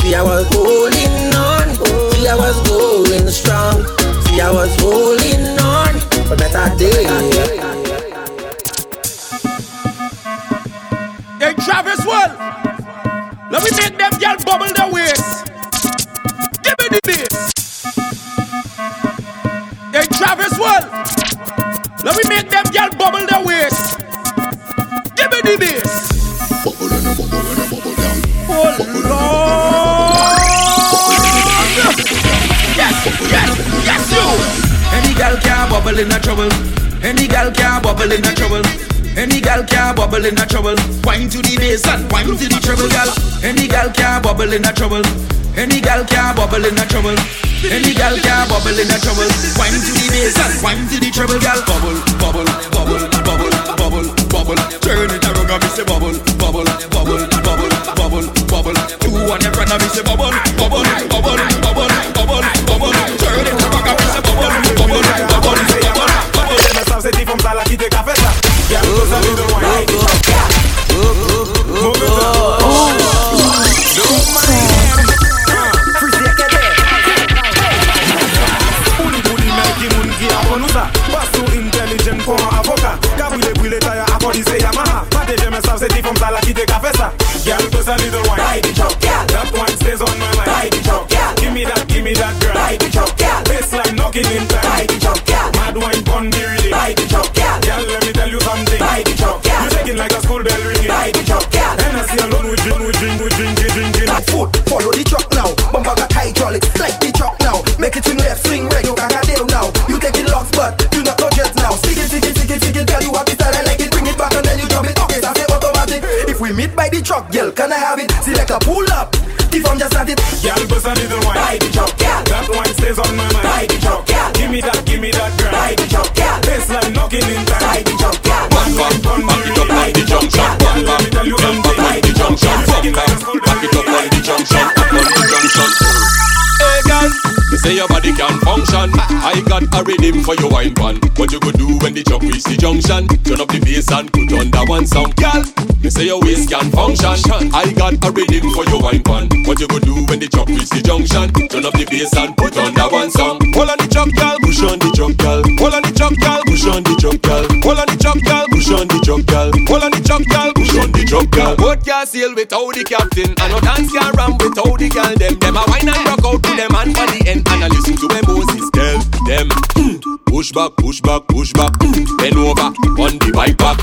See, I was holding on. See, I was going strong. See, I was holding on for better day. They Travis well. Let me make them girl bubble their way. Let me make them girl bubble their waist. Give me the bass. Bubble and a bubble and a bubble down. Oh Lord. Yes, yes, yes you. Any girl can bubble in a trouble. Any girl can bubble in a trouble. Any girl can bubble in a trouble. Wine to the bass and wine to the trouble, girl. Any girl can bubble in a trouble. Any gal can bubble in a trouble. Any gal can bubble in a trouble. Wine to the bass and wine to the treble, gal. Bubble, bubble, bubble, bubble, bubble, bubble. Turn it around and me say bubble, bubble, bubble, bubble, bubble, bubble. Two on your front and me say bubble, bubble, bubble, just a little wine. Ride the truck, girl. That one stays on my mind. Ride the truck, girl. Give me that, give me that, girl. Ride the truck, girl. Baseline knocking in time. Ride the truck, girl. Mad wine pon the rhythm Ride the truck, girl. Girl, let me tell you something. Ride the truck, girl. You shaking like a school bell ringing. Ride the truck, I see alone we drink, we drink, we drink, we drink, drink Foot, follow the truck now. Bumper got hydraulic, like the truck now. Make it swing left, swing right, you can truck, girl, can I have it? Select a pull up. If I'm just at it, Girl, just a little wine Ride the truck, girl. That one stays on my mind Ride the truck, girl. Give me that, give me that, girl Ride the truck, girl. Baseline knocking in time Ride the truck, girl. Mad wine pon the rhythm Ride the junction. Girl, let me tell you Ride the junction. You shaking say your body can function. I got a rhythm for your wine pan. What you could do when the truck reach the junction? Turn up the bass and put on that one sound. Girl, you say your waist can function. I got a rhythm for your wine pan. What you could do when the truck reach the junction? Turn up the bass and put on that one song. Hold on the truck, girl. Push on the truck, girl. Hold on the truck, girl. Push on the truck, girl. Hold on the truck, girl. Push on the truck, girl. Hold on the truck, girl. Push on the truck, girl. Boat can't sail without the captain, and no dance can ram without the girl. Them, them a wine and rock out to them and for the end, them. Push back, push back, push back. Bend over on the bike back.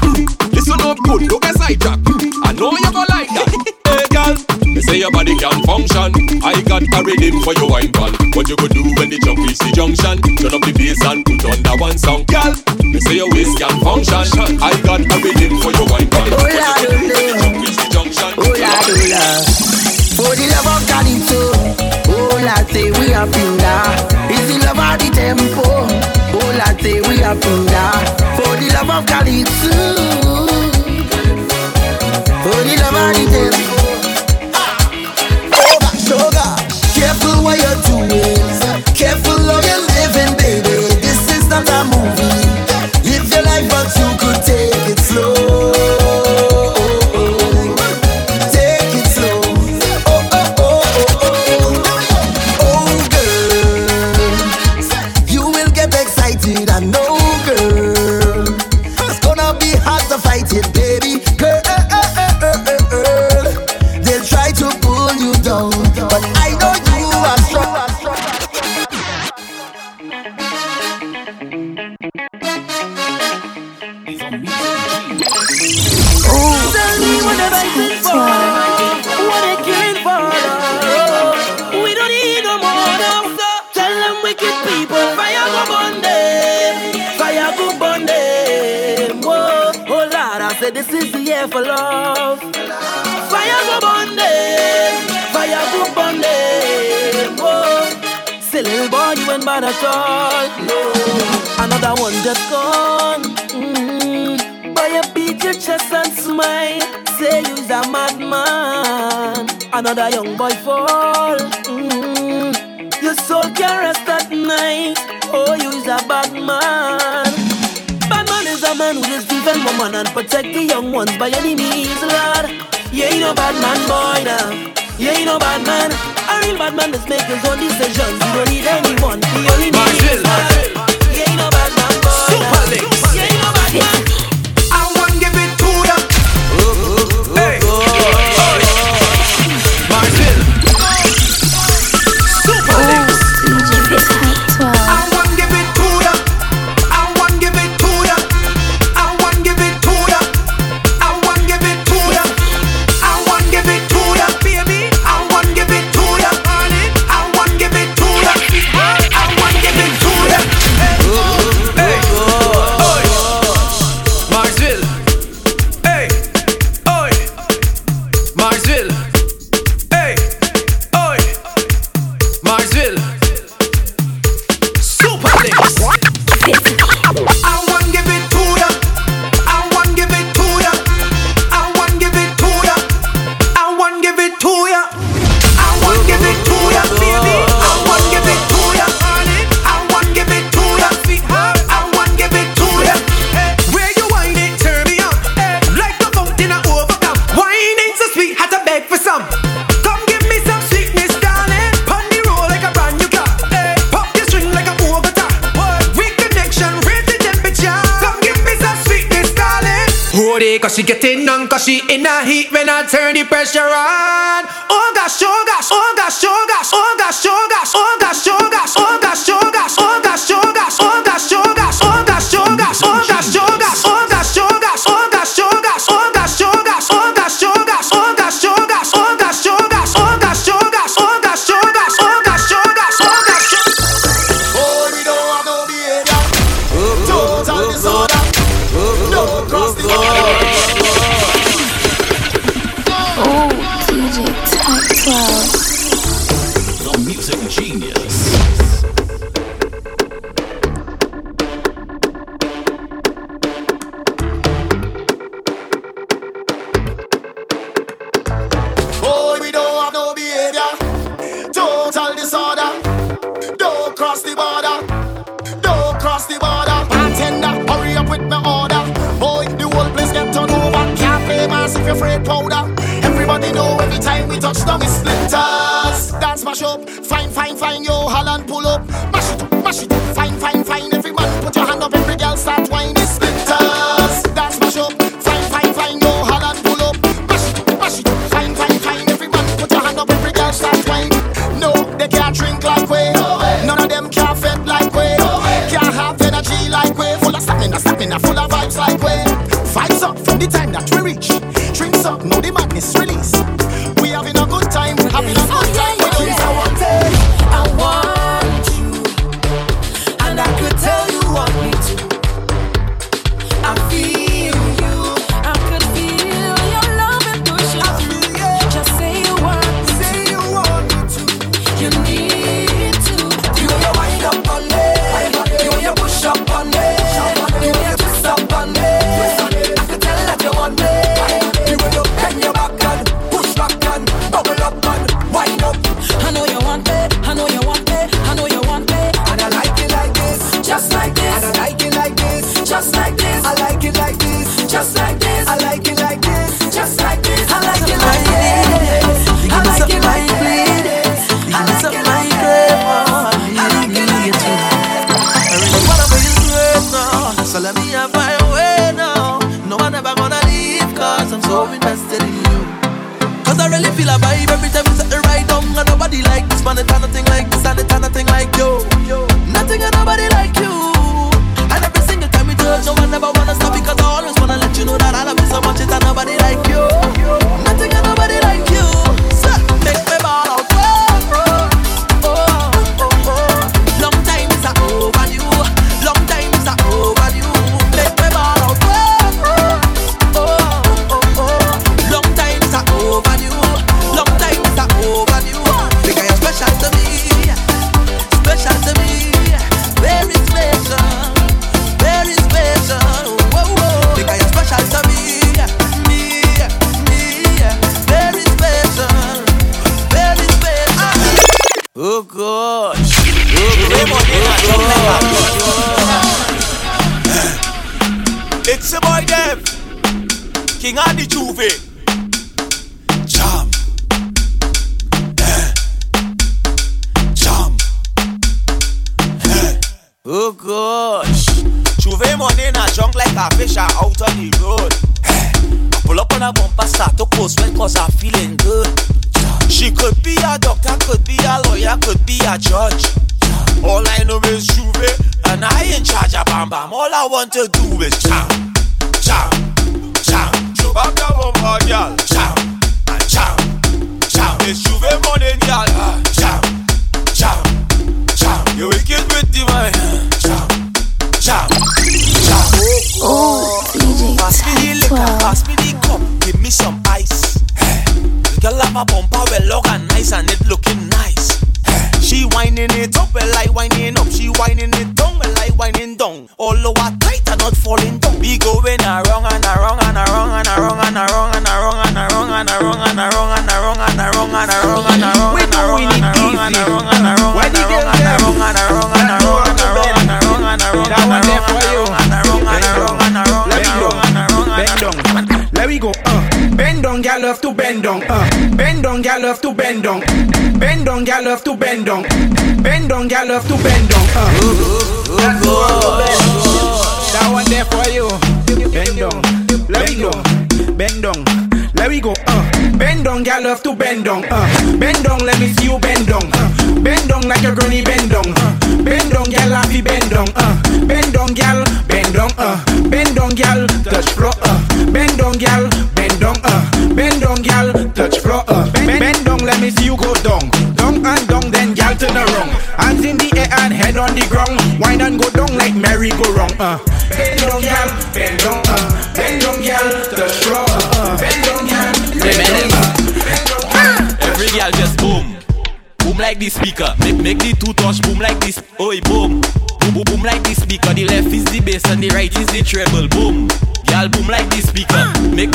Listen up good, look a sidetrack. mm, I know you go like that. hey girl, me say your body can function. I got a rhythm for your wine pan. What you could do when the truck reach the junction? Turn up the bass and put on that one song, girl. Me say your waist can function. I got a rhythm of Calypso, just gone. Mm. Boy, you beat your chest and smile. Say you's a madman. Another young boy fall. Mm. Your soul can rest at night. Oh, you's a bad man. Bad man is a man who just defend woman and protect the young ones by any means, Lord. You ain't no bad man, boy, now. You ain't no bad man. A real bad man just make his own decisions. You don't need anyone. He only needs ain't she getting on cause she in a heat when I turn the pressure on. Oh gosh, oh gosh, oh gosh, oh gosh, oh gosh, oh gosh.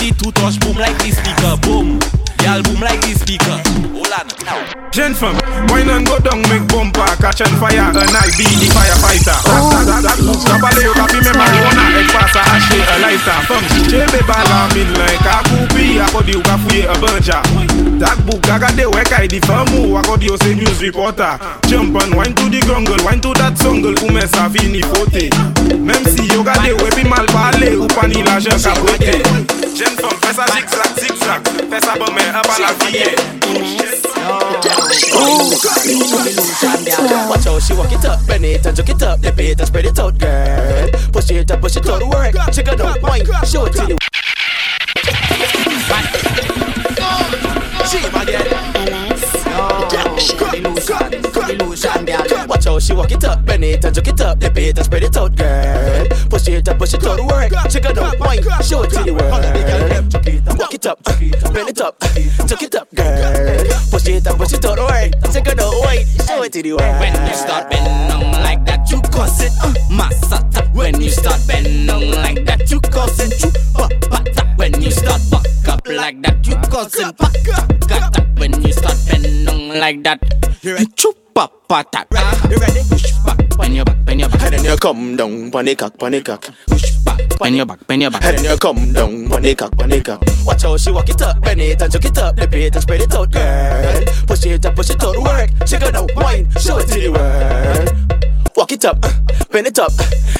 The two touch boom like this nigga Boom. Girl boom like the speaker. Hold on. Jeune femme, wine and go down, make bumper, catch on fire, and I be the firefighter. Kabale yo kapi me marijuana, ek pasa ashe a lighter. Femme, chebe bala min like a kupi, akodi yo kafuye a banja. That book, gaga de wek I di famu, akodi yo se news reporter. Jump and wine to the grungle, wine to that songle, ume sa fini fote. Même si yo gade we pi mal pale, ou pani la jen ka bote. Jeune femme, fais ça zigzag, zigzag, fais ça bon mais la vie. Watch how she walk it up, bend it and jerk it up, dip it and spread it out, girl. Push it up, push it out, work. Check it out, wine, show it to you. She my girl. Watch how she walk it up, bend it and jerk it up, dip it and spread it out, girl. Push it up, push it out, work. Check it out, wine, show it to the world. Walk it up, bend it up, jerk it up, girl. Push it up, push it out, work. Check it out, wine, show it to the world. When you start bending like that, you cause it uh, masata. When you start bending like that, you cause it you chupapata. When you start buck up like that, you cause it pakata. When you start bending like that, you chupapata. You ready? Push back, bend your back, bend your back. And then you come down, panic cock, panic cock. Push back, bend your back, bend your back. And then you come down, panic cock, panic cock. Watch how she walk it up, bend it and jerk it up, dip it and spread it out, girl. Push it up, push it out, work. Check it out, wine, show it to the world. Walk it up, bend it up,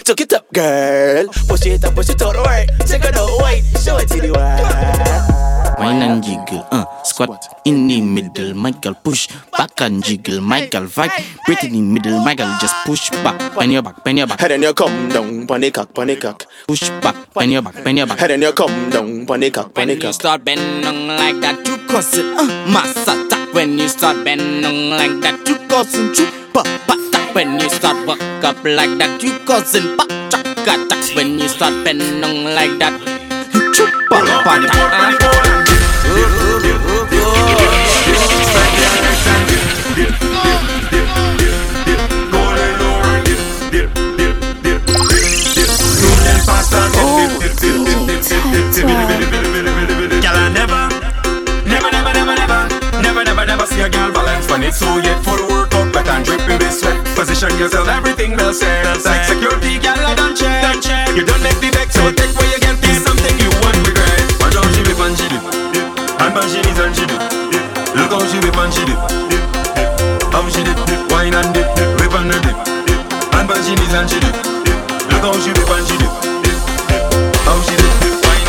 jerk it up, girl. Push it up, push it out, work. Check it out, wine, show it to the world. Wine and jiggle, uh, squat in the middle, Michael push back and jiggle, Michael vibrate in the middle, Michael just push back, bend your back, bend your back. And then you come down, panic cock, panic cock. Push back, bend your back, bend your back. And then you come down, panic cock, When panic you cock. start bending like that, you cause it uh, masata. When you start bending like that, you causing chupa pata. When you start walk up like that, you causing pachakata. When you start bending like that, you chupa pata. So I don't check. Look how she whip and she and she do. Look how she whip and she do, how she dip, wine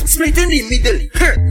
and Split in the middle, her.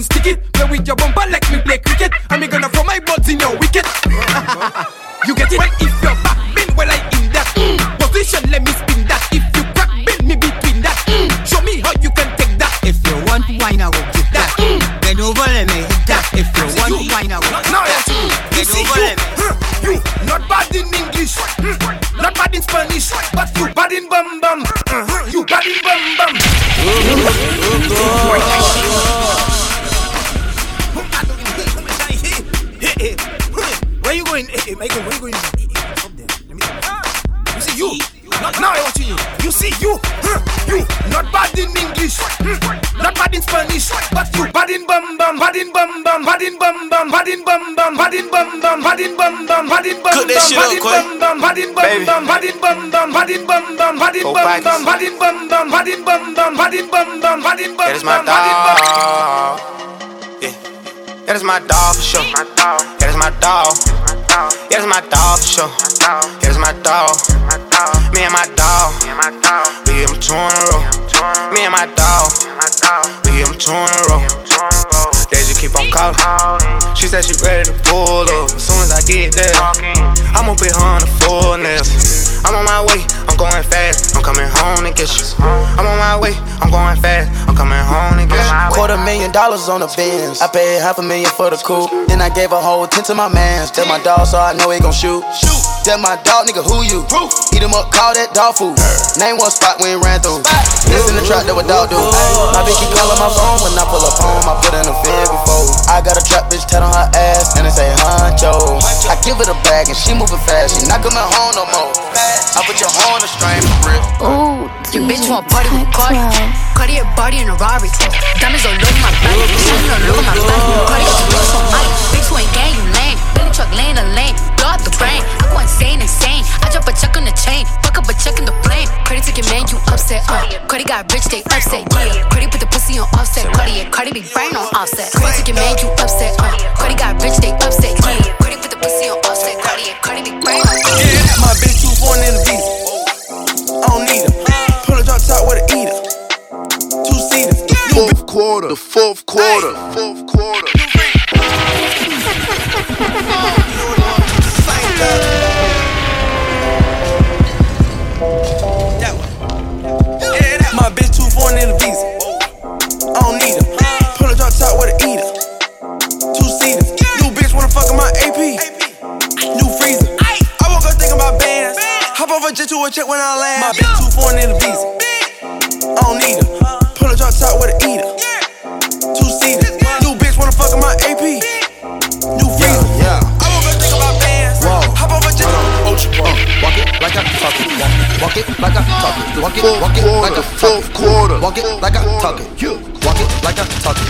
Come stick it. Play with your bumper like me play cricket. And me gonna throw my balls in your bum. Bad in bum bum. Bad in bum bum. Cook that shit Bad up, in Quay. bum bum. Bad in bum bum. Bad in bum bum. Bad in bum bum. Four bum bum. Bad in bum bum. Bad in bum bum. Bad in bum bum. Bad in bum That is my bum. Bad in bum. dog. Yeah. That is my dog for sure. That is my dog. That is my dog for sure. That is my dog. Me and my dog. We give him two in a row. Me and my dog. We give him two in a row. They just keep on calling. She said she ready to pull up. As soon as I get there, I'ma her on the fullness. I'm on my way, I'm going fast. I'm coming home to get you. I'm on my way, I'm going fast. I'm coming home to get you. Quarter million dollars on the Benz. I paid half a million for the coupe. Then I gave a whole ten to my mans. Tell my dog so I know he gon' shoot. Shoot. Tell my dog nigga who you. Eat him up, call that dog food. Name one spot we ain't ran through. This in the trap that what dog do. My bitch keep calling my phone when I pull up home. I put in a fib before. I got a trap bitch tat on her ass and it say honcho. I give her the bag and she moving fast. She not coming home no more. I put your horn on the string for real. Oh, Your bitch want party with Cardi. Cardi a body in a Rari. Diamonds all over my body. Shining all over my body. Cardi got the bitch on Molly. Bitch who ain't gang, you lame. Billy truck laying the lane. Blow out the brain. I go insane, insane. I drop a check on the chain. Fuck up a check in the flame. Cardi took your man, you upset. Uh. Cardi got rich, they upset. Yeah. Cardi put the pussy on offset. Cardi, yeah. Cardi be brain on offset. Cardi took your man, you upset. Uh. Cardi got rich, they upset. Yeah. Foreign in the visa. I don't need her. Pull a drop top with a eater. Two seaters. Fourth quarter, the fourth quarter, fourth quarter. My bitch too foreign in the visa. I don't need her. Pull a drop top with a eater. Two seaters. New bitch wanna fuck in my AP. New freezer. Hop off a jet to a check when I land. My bitch too foreign in the visa. I don't need her. Pull a drop top with a eater. Two seater. New bitch wanna fuck in my AP. New freezer. Yeah, yeah. I won't go think about bands. Hop off a jet Walk it like I talk it. Walk it like I talk it. Walk it, walk it like I'm talking. Walk it like I talk it. Walk it like I talk it.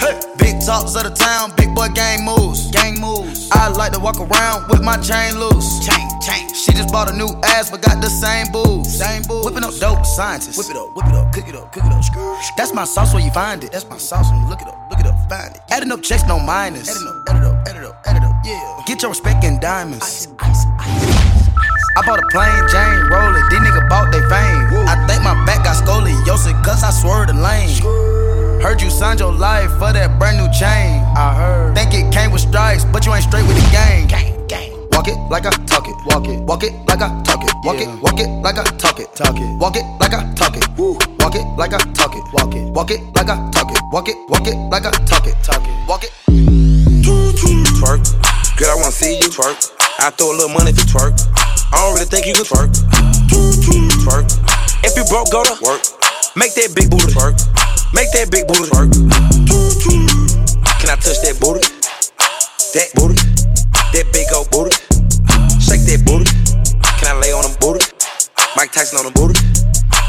Hey. Big talks of the town, big boy gang moves. Gang moves. I like to walk around with my chain loose. Chain, chain. She just bought a new ass, but got the same booze. Same booze. Whipping up dope scientists. Whip it up, whip it up, cook it up, cook it up. That's my sauce where you find it. That's my sauce when you look it up, look it up, find it. Adding up checks, no minus. Adding up, add it up, add it up, add it up, yeah. Get your respect in diamonds. Ice, ice, ice. I bought a plain Jane roller, these niggas bought they fame. I think my back got scoliosis, cause I swerved the lane. Heard you signed your life for that brand new chain. I heard. Think it came with stripes, but you ain't straight with the gang. Gang, gang. Walk it like I talk it. Walk it. Walk it like I talk it. Walk it. Walk it like I talk it. Talk it. Walk it like I talk it. Walk it like I talk it. Walk it. Walk it like I talk it. Walk it. Walk it like I talk it. Talk it. Walk it. Twerk. Girl, I wanna see you twerk. I throw a little money if you twerk. I don't really think you can twerk. Twerk. If you broke, go to work. Make that big booty twerk. Make that big booty work. Can I touch that booty? That booty. That big old booty. Shake that booty. Can I lay on them booty? Mike Tyson on the booty.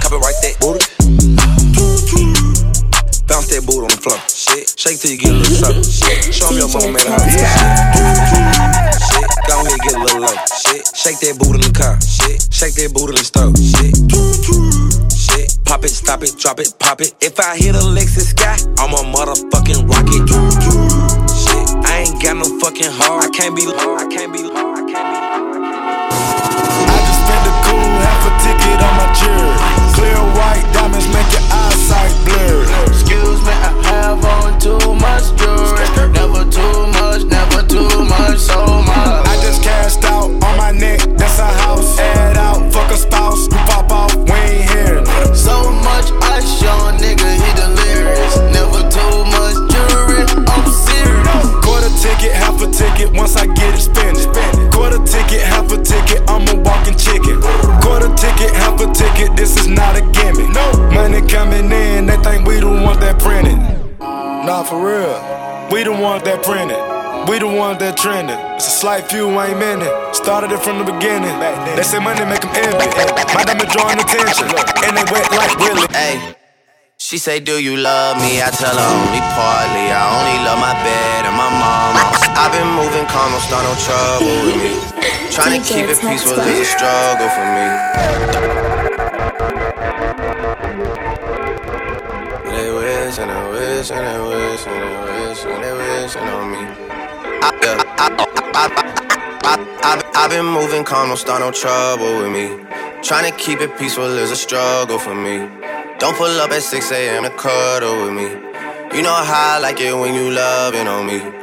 Copyright that booty. Bounce that booty on the floor. Shit. Shake till you get a little something. Shit. Show me your mama made a house. Shit. Go ahead, get a little low. Shit. Shake that booty in the car. Shit. Shake that booty in the stove. Shit. Shit. Pop it, stop it, drop it, pop it. If I hit a Lexus sky, I'm a motherfucking rocket. Shit. I ain't got no fucking heart. I can't be. I can't be. I can't be. Spend a cool half a ticket on my jury. Clear white diamonds make your eyesight blurry. Excuse me, I have on too much jewelry. Once I get it, spend it. Quarter ticket, half a ticket, I'm a walking chicken. Quarter ticket, half a ticket, this is not a gimmick. No money coming in, they think we the ones that printed. Nah, for real, we the ones that printed. We the ones that trending. It's a slight few, I ain't many. Started it from the beginning. They say money make them envy. My diamond drawing attention, and they wet like really. Hey. She say, Do you love me? I tell her only partly. I only love my bed and my mama. I've been moving calm, don't start no trouble with me. Trying to keep it peaceful is a struggle for me. They wish and they wish and they wish and they wish and they wishing on me. I, I, I, I've been moving calm, don't start no trouble with me. Trying to keep it peaceful is a struggle for me. Don't pull up at 6 a.m. to cuddle with me. You know how I like it when you loving on me.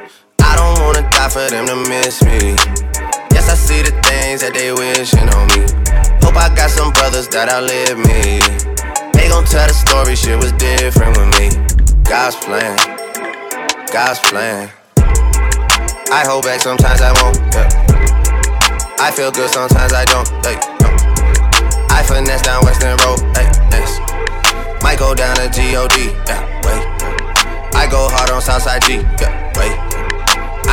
Wanna die for them to miss me. Yes, I see the things that they wishing on me. Hope I got some brothers that outlive me. They gon' tell the story, shit was different with me. God's plan, God's plan. I hold back, sometimes I won't. Yeah. I feel good, sometimes I don't. Hey, no. I finesse down Weston Road. Hey, yes. Might go down to G-O-D, yeah, wait. I go hard on Southside G, yeah, wait.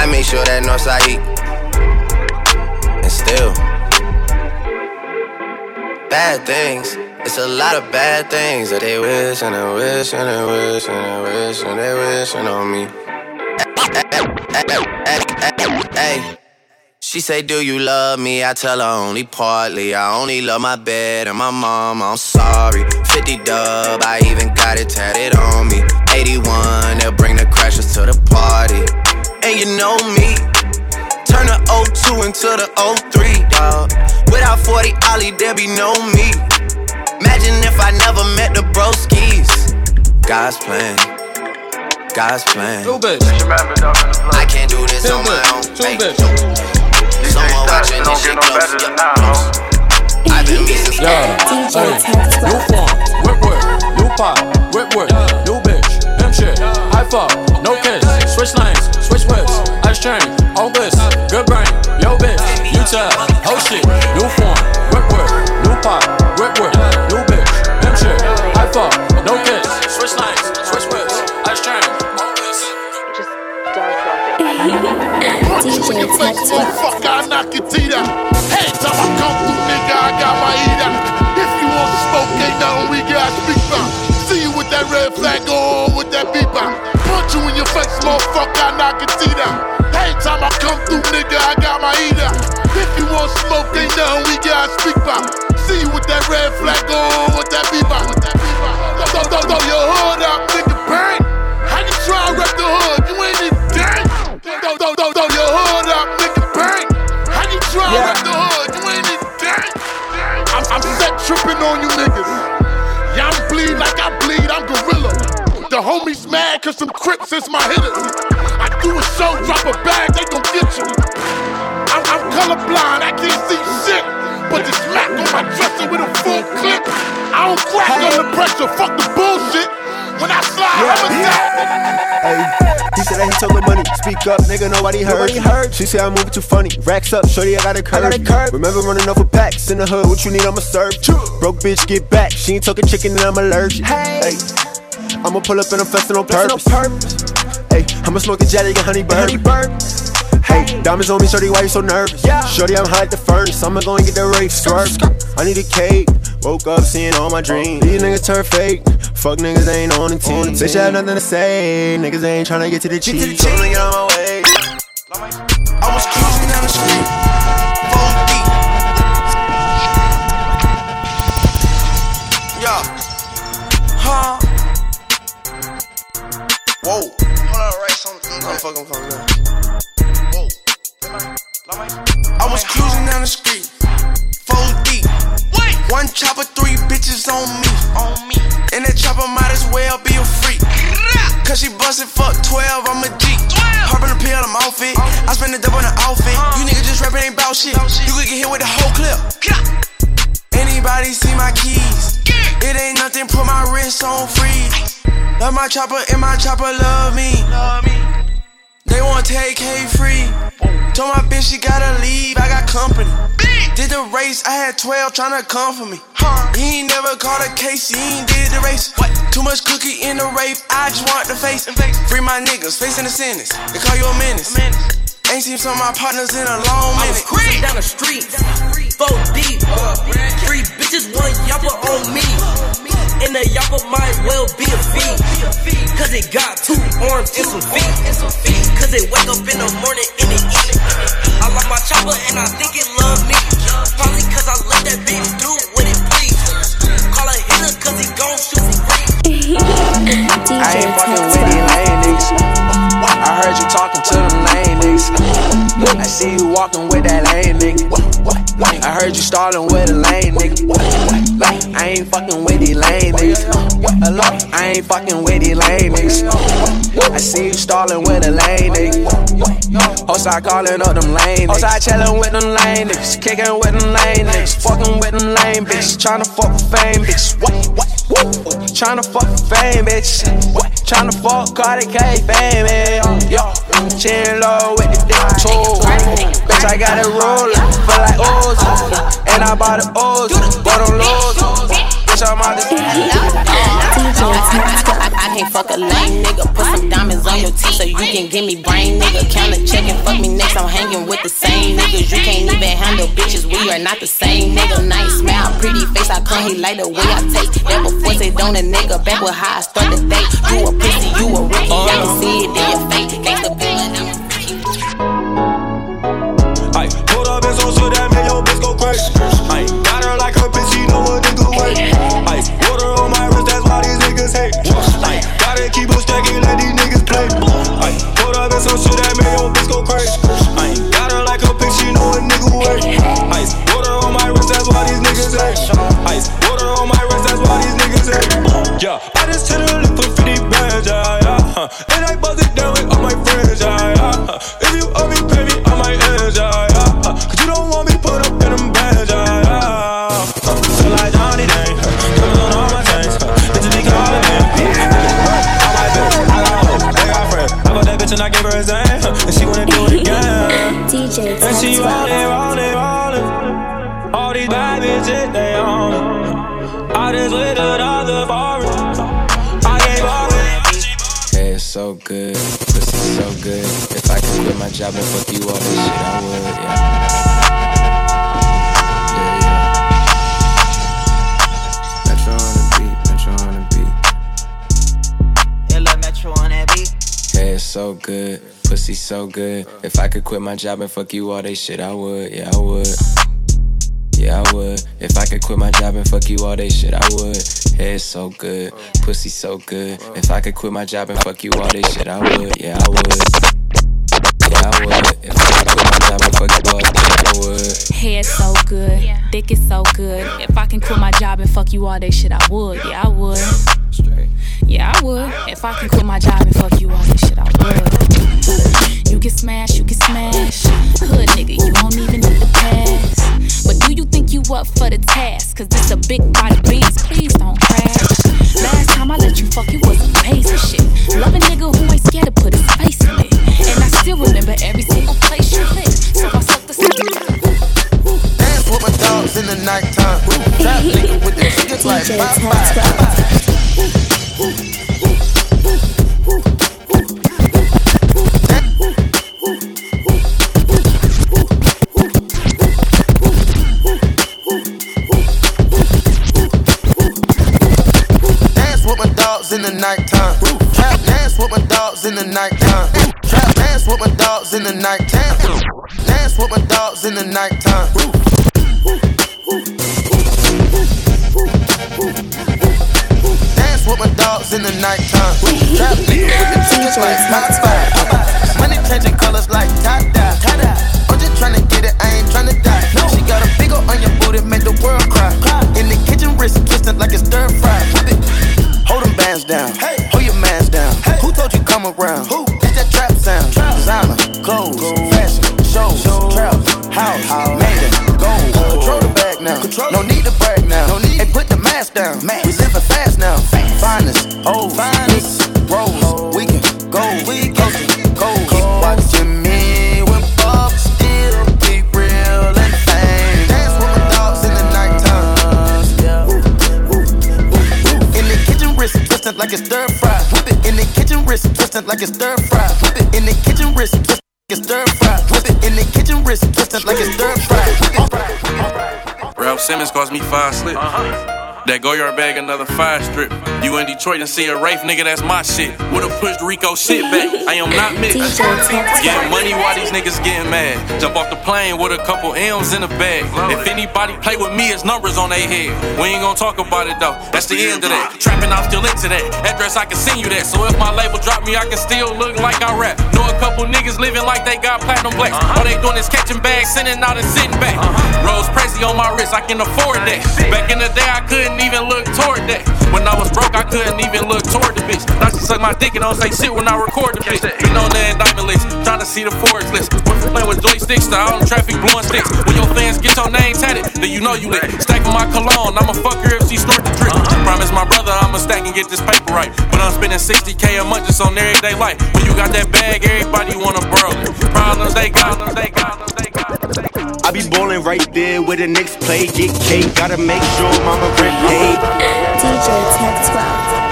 I make sure that Northside eat. And still, bad things. It's a lot of bad things that they wish and they wish and they wish and they wish and they wishing on me. Hey. She say, Do you love me? I tell her only partly. I only love my bed and my mom. I'm sorry. 50 dub, I even got it tatted on me. 81, they'll bring the crashers to the party. And you know me, turn the 02 into the 03, dog. Without 40 Ollie, there be no me. Imagine if I never met the broskies. God's plan. God's plan. I can't do this on my own. Hey, Someone watching this shit close. Yeah. I've been missing Yeah, hey, new form, whip whip, new pop, whip whip, new bitch, pimp shit, high fuck, no kiss, switch lanes, switch whips, ice chain, on this, good brain, yo bitch, tell, oh shit, new form, work work, new pop, work work, new bitch, them shit, I fuck, no kiss, switch lanes, switch whips, ice chain, on this. DJ Tech Fuck, I knock your teeth out. Hey, time I come through, nigga, I got my heat. If you want smoke, ain't nothing we got speak about. See you with that red flag on, with that out. You in your face, motherfucker, I your teeth out. Hey, time I come through, nigga, I got my out. If you want smoke, ain't nothing we got speak about. See you with that red flag on, with that beep out. Throw, throw, throw your hood out, nigga, bang. How you try to rep the hood? You ain't even gang. Throw, throw, throw, throw your hood up, nigga, bang. How you try to rep the hood? You ain't even gang. I'm, I'm set tripping on you niggas. Yeah, I'm bleed like The homies mad cause some crips is my hitters. I do a show, drop a bag, they gon' get you. I'm, I'm colorblind, I can't see shit. But the smack on my dresser with a full clip. I don't crack under pressure, fuck the bullshit. When I slide, I'm a yeah. Hey, he said that he took her money. Speak up, nigga, nobody heard. Nobody heard. She said I'm moving too funny. Racks up, shorty, I got a curve. Remember running off with packs in the hood. What you need, I'ma serve. Broke bitch, get back. She ain't talking chicken, and I'm allergic. Hey, I'ma pull up and I'm flexing on purpose. Hey, I'ma smoke the jetty, get honey burn. Hey, diamonds on me, shorty, why you so nervous? Yeah. Shorty, I'm hot at the furnace. I'ma go and get the race swerve. I need a cake. Woke up seeing all my dreams. These niggas turn fake. Fuck niggas ain't on the team. Bitch, I have nothing to say. Niggas ain't tryna get to the cheese. 'em to get on my way. I was cruising down the street, Whoa. Hold on. I'm fucking calling now. Whoa. I was cruising down the street, four deep. Wait. One chopper, three bitches on me. On me. And that chopper might as well be a freak. Cause she busted fuck 12, I'm a G. Poppin' a pill, I'm off it. Oh. I spend the double on the outfit. Uh-huh. You niggas just rapping ain't bout shit. You could get hit with the whole clip. Anybody see my keys? It ain't nothing, put my wrist on freeze. Love my chopper and my chopper love me. They want take K free. Told my bitch she gotta leave, I got company. Did the race, I had 12 tryna come for me. He ain't never caught a case, he ain't did the race. What? Too much cookie in the rape, I just want the face. Free my niggas, facing the sentence. They call you a menace. Ain't seen some of my partners in a long minute. I was minute. cruising down the street, four deep. Three bitches, one yapper on me. And the yapper might well be a fee. Cause it got two arms and some feet. Cause it wake up in the morning and it eat. I love my chopper and I think it love me. Probably cause I let that bitch do what it please. Call a hitter cause he gon' shoot free. I ain't fucking with these lame niggas. I heard you talking to them lame niggas. I see you walking with that lame nigga. I heard you starting with a lame nigga. I ain't fucking with these lame niggas. I ain't fucking with these lame niggas. I see you stalling with a lame nigga. I calling up them lame niggas. Hoes I chillin' with them lame niggas. Kicking with them lame niggas. Fucking with them lame bitches. Tryna fuck for fame, bitch. What? What? Tryna fuck for fame, bitch. What? Tryna fuck Cardi K fame, man. Yo, chin low with the dick too. Bitch, I got it rollin', feel like O's. And I bought it O's, bought them lows. Bitch, I'm out I, can't fuck a lame nigga. Put some diamonds on your teeth so you can give me brain, nigga. Count a check and fuck me next. I'm hanging with the same niggas. You can't even handle bitches. We are not the same nigga. Nice smile, pretty face. I come, he like the way I take. That before say don't a nigga. Back with how I start the day. You a pussy, you a rookie. I can see it in your face. Gangsta my job and fuck you all this shit, I would, yeah. Metro on the beat, Metro on the beat. Metro on that beat. Hey, it's so good, pussy so good. If I could quit my job and fuck you all this shit, I would, yeah, I would. Yeah, I would. If I could quit my job and fuck you all day shit, I would. Hey, it's so good, pussy so good. If I could quit my job and fuck you all day shit, I would. Yeah, I would. Head so good, dick is so good. If I can quit my job and fuck you all day shit, I would. Yeah, I would. Yeah, I would. If I can quit my job and fuck you all day shit, I would. You can smash, you can smash. Hood nigga, you don't even need the pass. But do you think you up for the task? Cause this a big body beast, please don't crash. Dance with my dogs in the nighttime. Trap dance with my dogs in the nighttime. Trap dance with my dogs in the nighttime. Dance with my dogs in the nighttime. The nighttime. Trap nigga with the chickens like Popeye. Money changing colors like tie-dye. I'm just tryna get it, I ain't tryna die. She got a big ol' on your booty, make the world cry. In the kitchen, wrist twisting like it's stir fry. Hold them bands down. Hold like it's stir fry. Whip it in the kitchen, wrist twisting like it's stir fry. Whip it in the kitchen, wrist twisting like it's stir fry. Whip. Raf Simons cost me five slips. Uh-huh. That go yard bag, another five strip. You in Detroit and see a Raf, nigga, that's my shit. Would've pushed Rico shit back. I am not mixed. Getting money while these niggas getting mad. Jump off the plane with a couple M's in the bag. If anybody play with me, it's numbers on their head. We ain't gonna talk about it though. That's the end of that. Trapping, I'm still into that. Address, I can send you that. So if my label drop me, I can still look like I rap. Know a couple niggas living like they got platinum blacks. Uh-huh. All they doing is catching bags, sending out and sitting back. Uh-huh. Rose Prezi on my wrist, I can afford that. Back in the day, I couldn't even look toward that. When I was broke, I couldn't even look toward the bitch. I just suck my dick and don't say shit when I record the bitch. Been on the indictment list, trying to see the Forbes list. Went from playing with joysticks to in traffic blowing sticks. When your fans get your name tatted, then you know you lit. Stacking my cologne, I'ma fuck her if she snort the drip. Uh-huh. Promise my brother I'ma stack and get this paper right. But I'm spending 60k a month just on everyday life. When you got that bag, everybody wanna borrow it. Problems they got, they got, they got. I be ballin' right there where the next play. Get cake, gotta make sure mama rent paid. DJ Tech 12.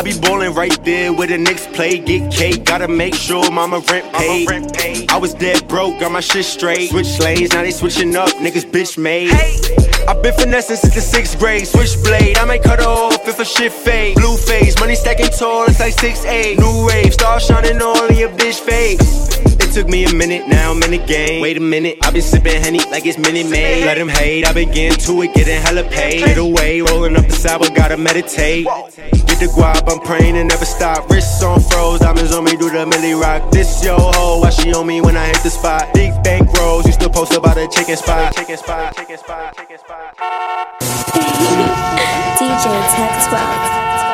I be ballin' right there where the Knicks play. Get cake, gotta make sure mama rent paid. I was dead broke, got my shit straight. Switch lanes, now they switching up, niggas bitch made. i been finessing since the sixth grade. Switchblade, I might cut off if a shit fade. Blue face, money stacking tall, it's like 6'8. New wave, star shining all in your bitch face. Took me a minute, now I'm in the game. Wait a minute, i been sipping honey like it's Minute Maid. Let them hate, I been getting to it, getting hella paid. Get away, rolling up the sour, gotta meditate. Get the guap, I'm praying and never stop. Wrists on froze, diamonds on me, do the milli rock. This yo ho, why she on me when I hit the spot? Big bank rolls, you still post about a chicken spot. Chicken spot, chicken spot, chicken spot. DJ Tech 12.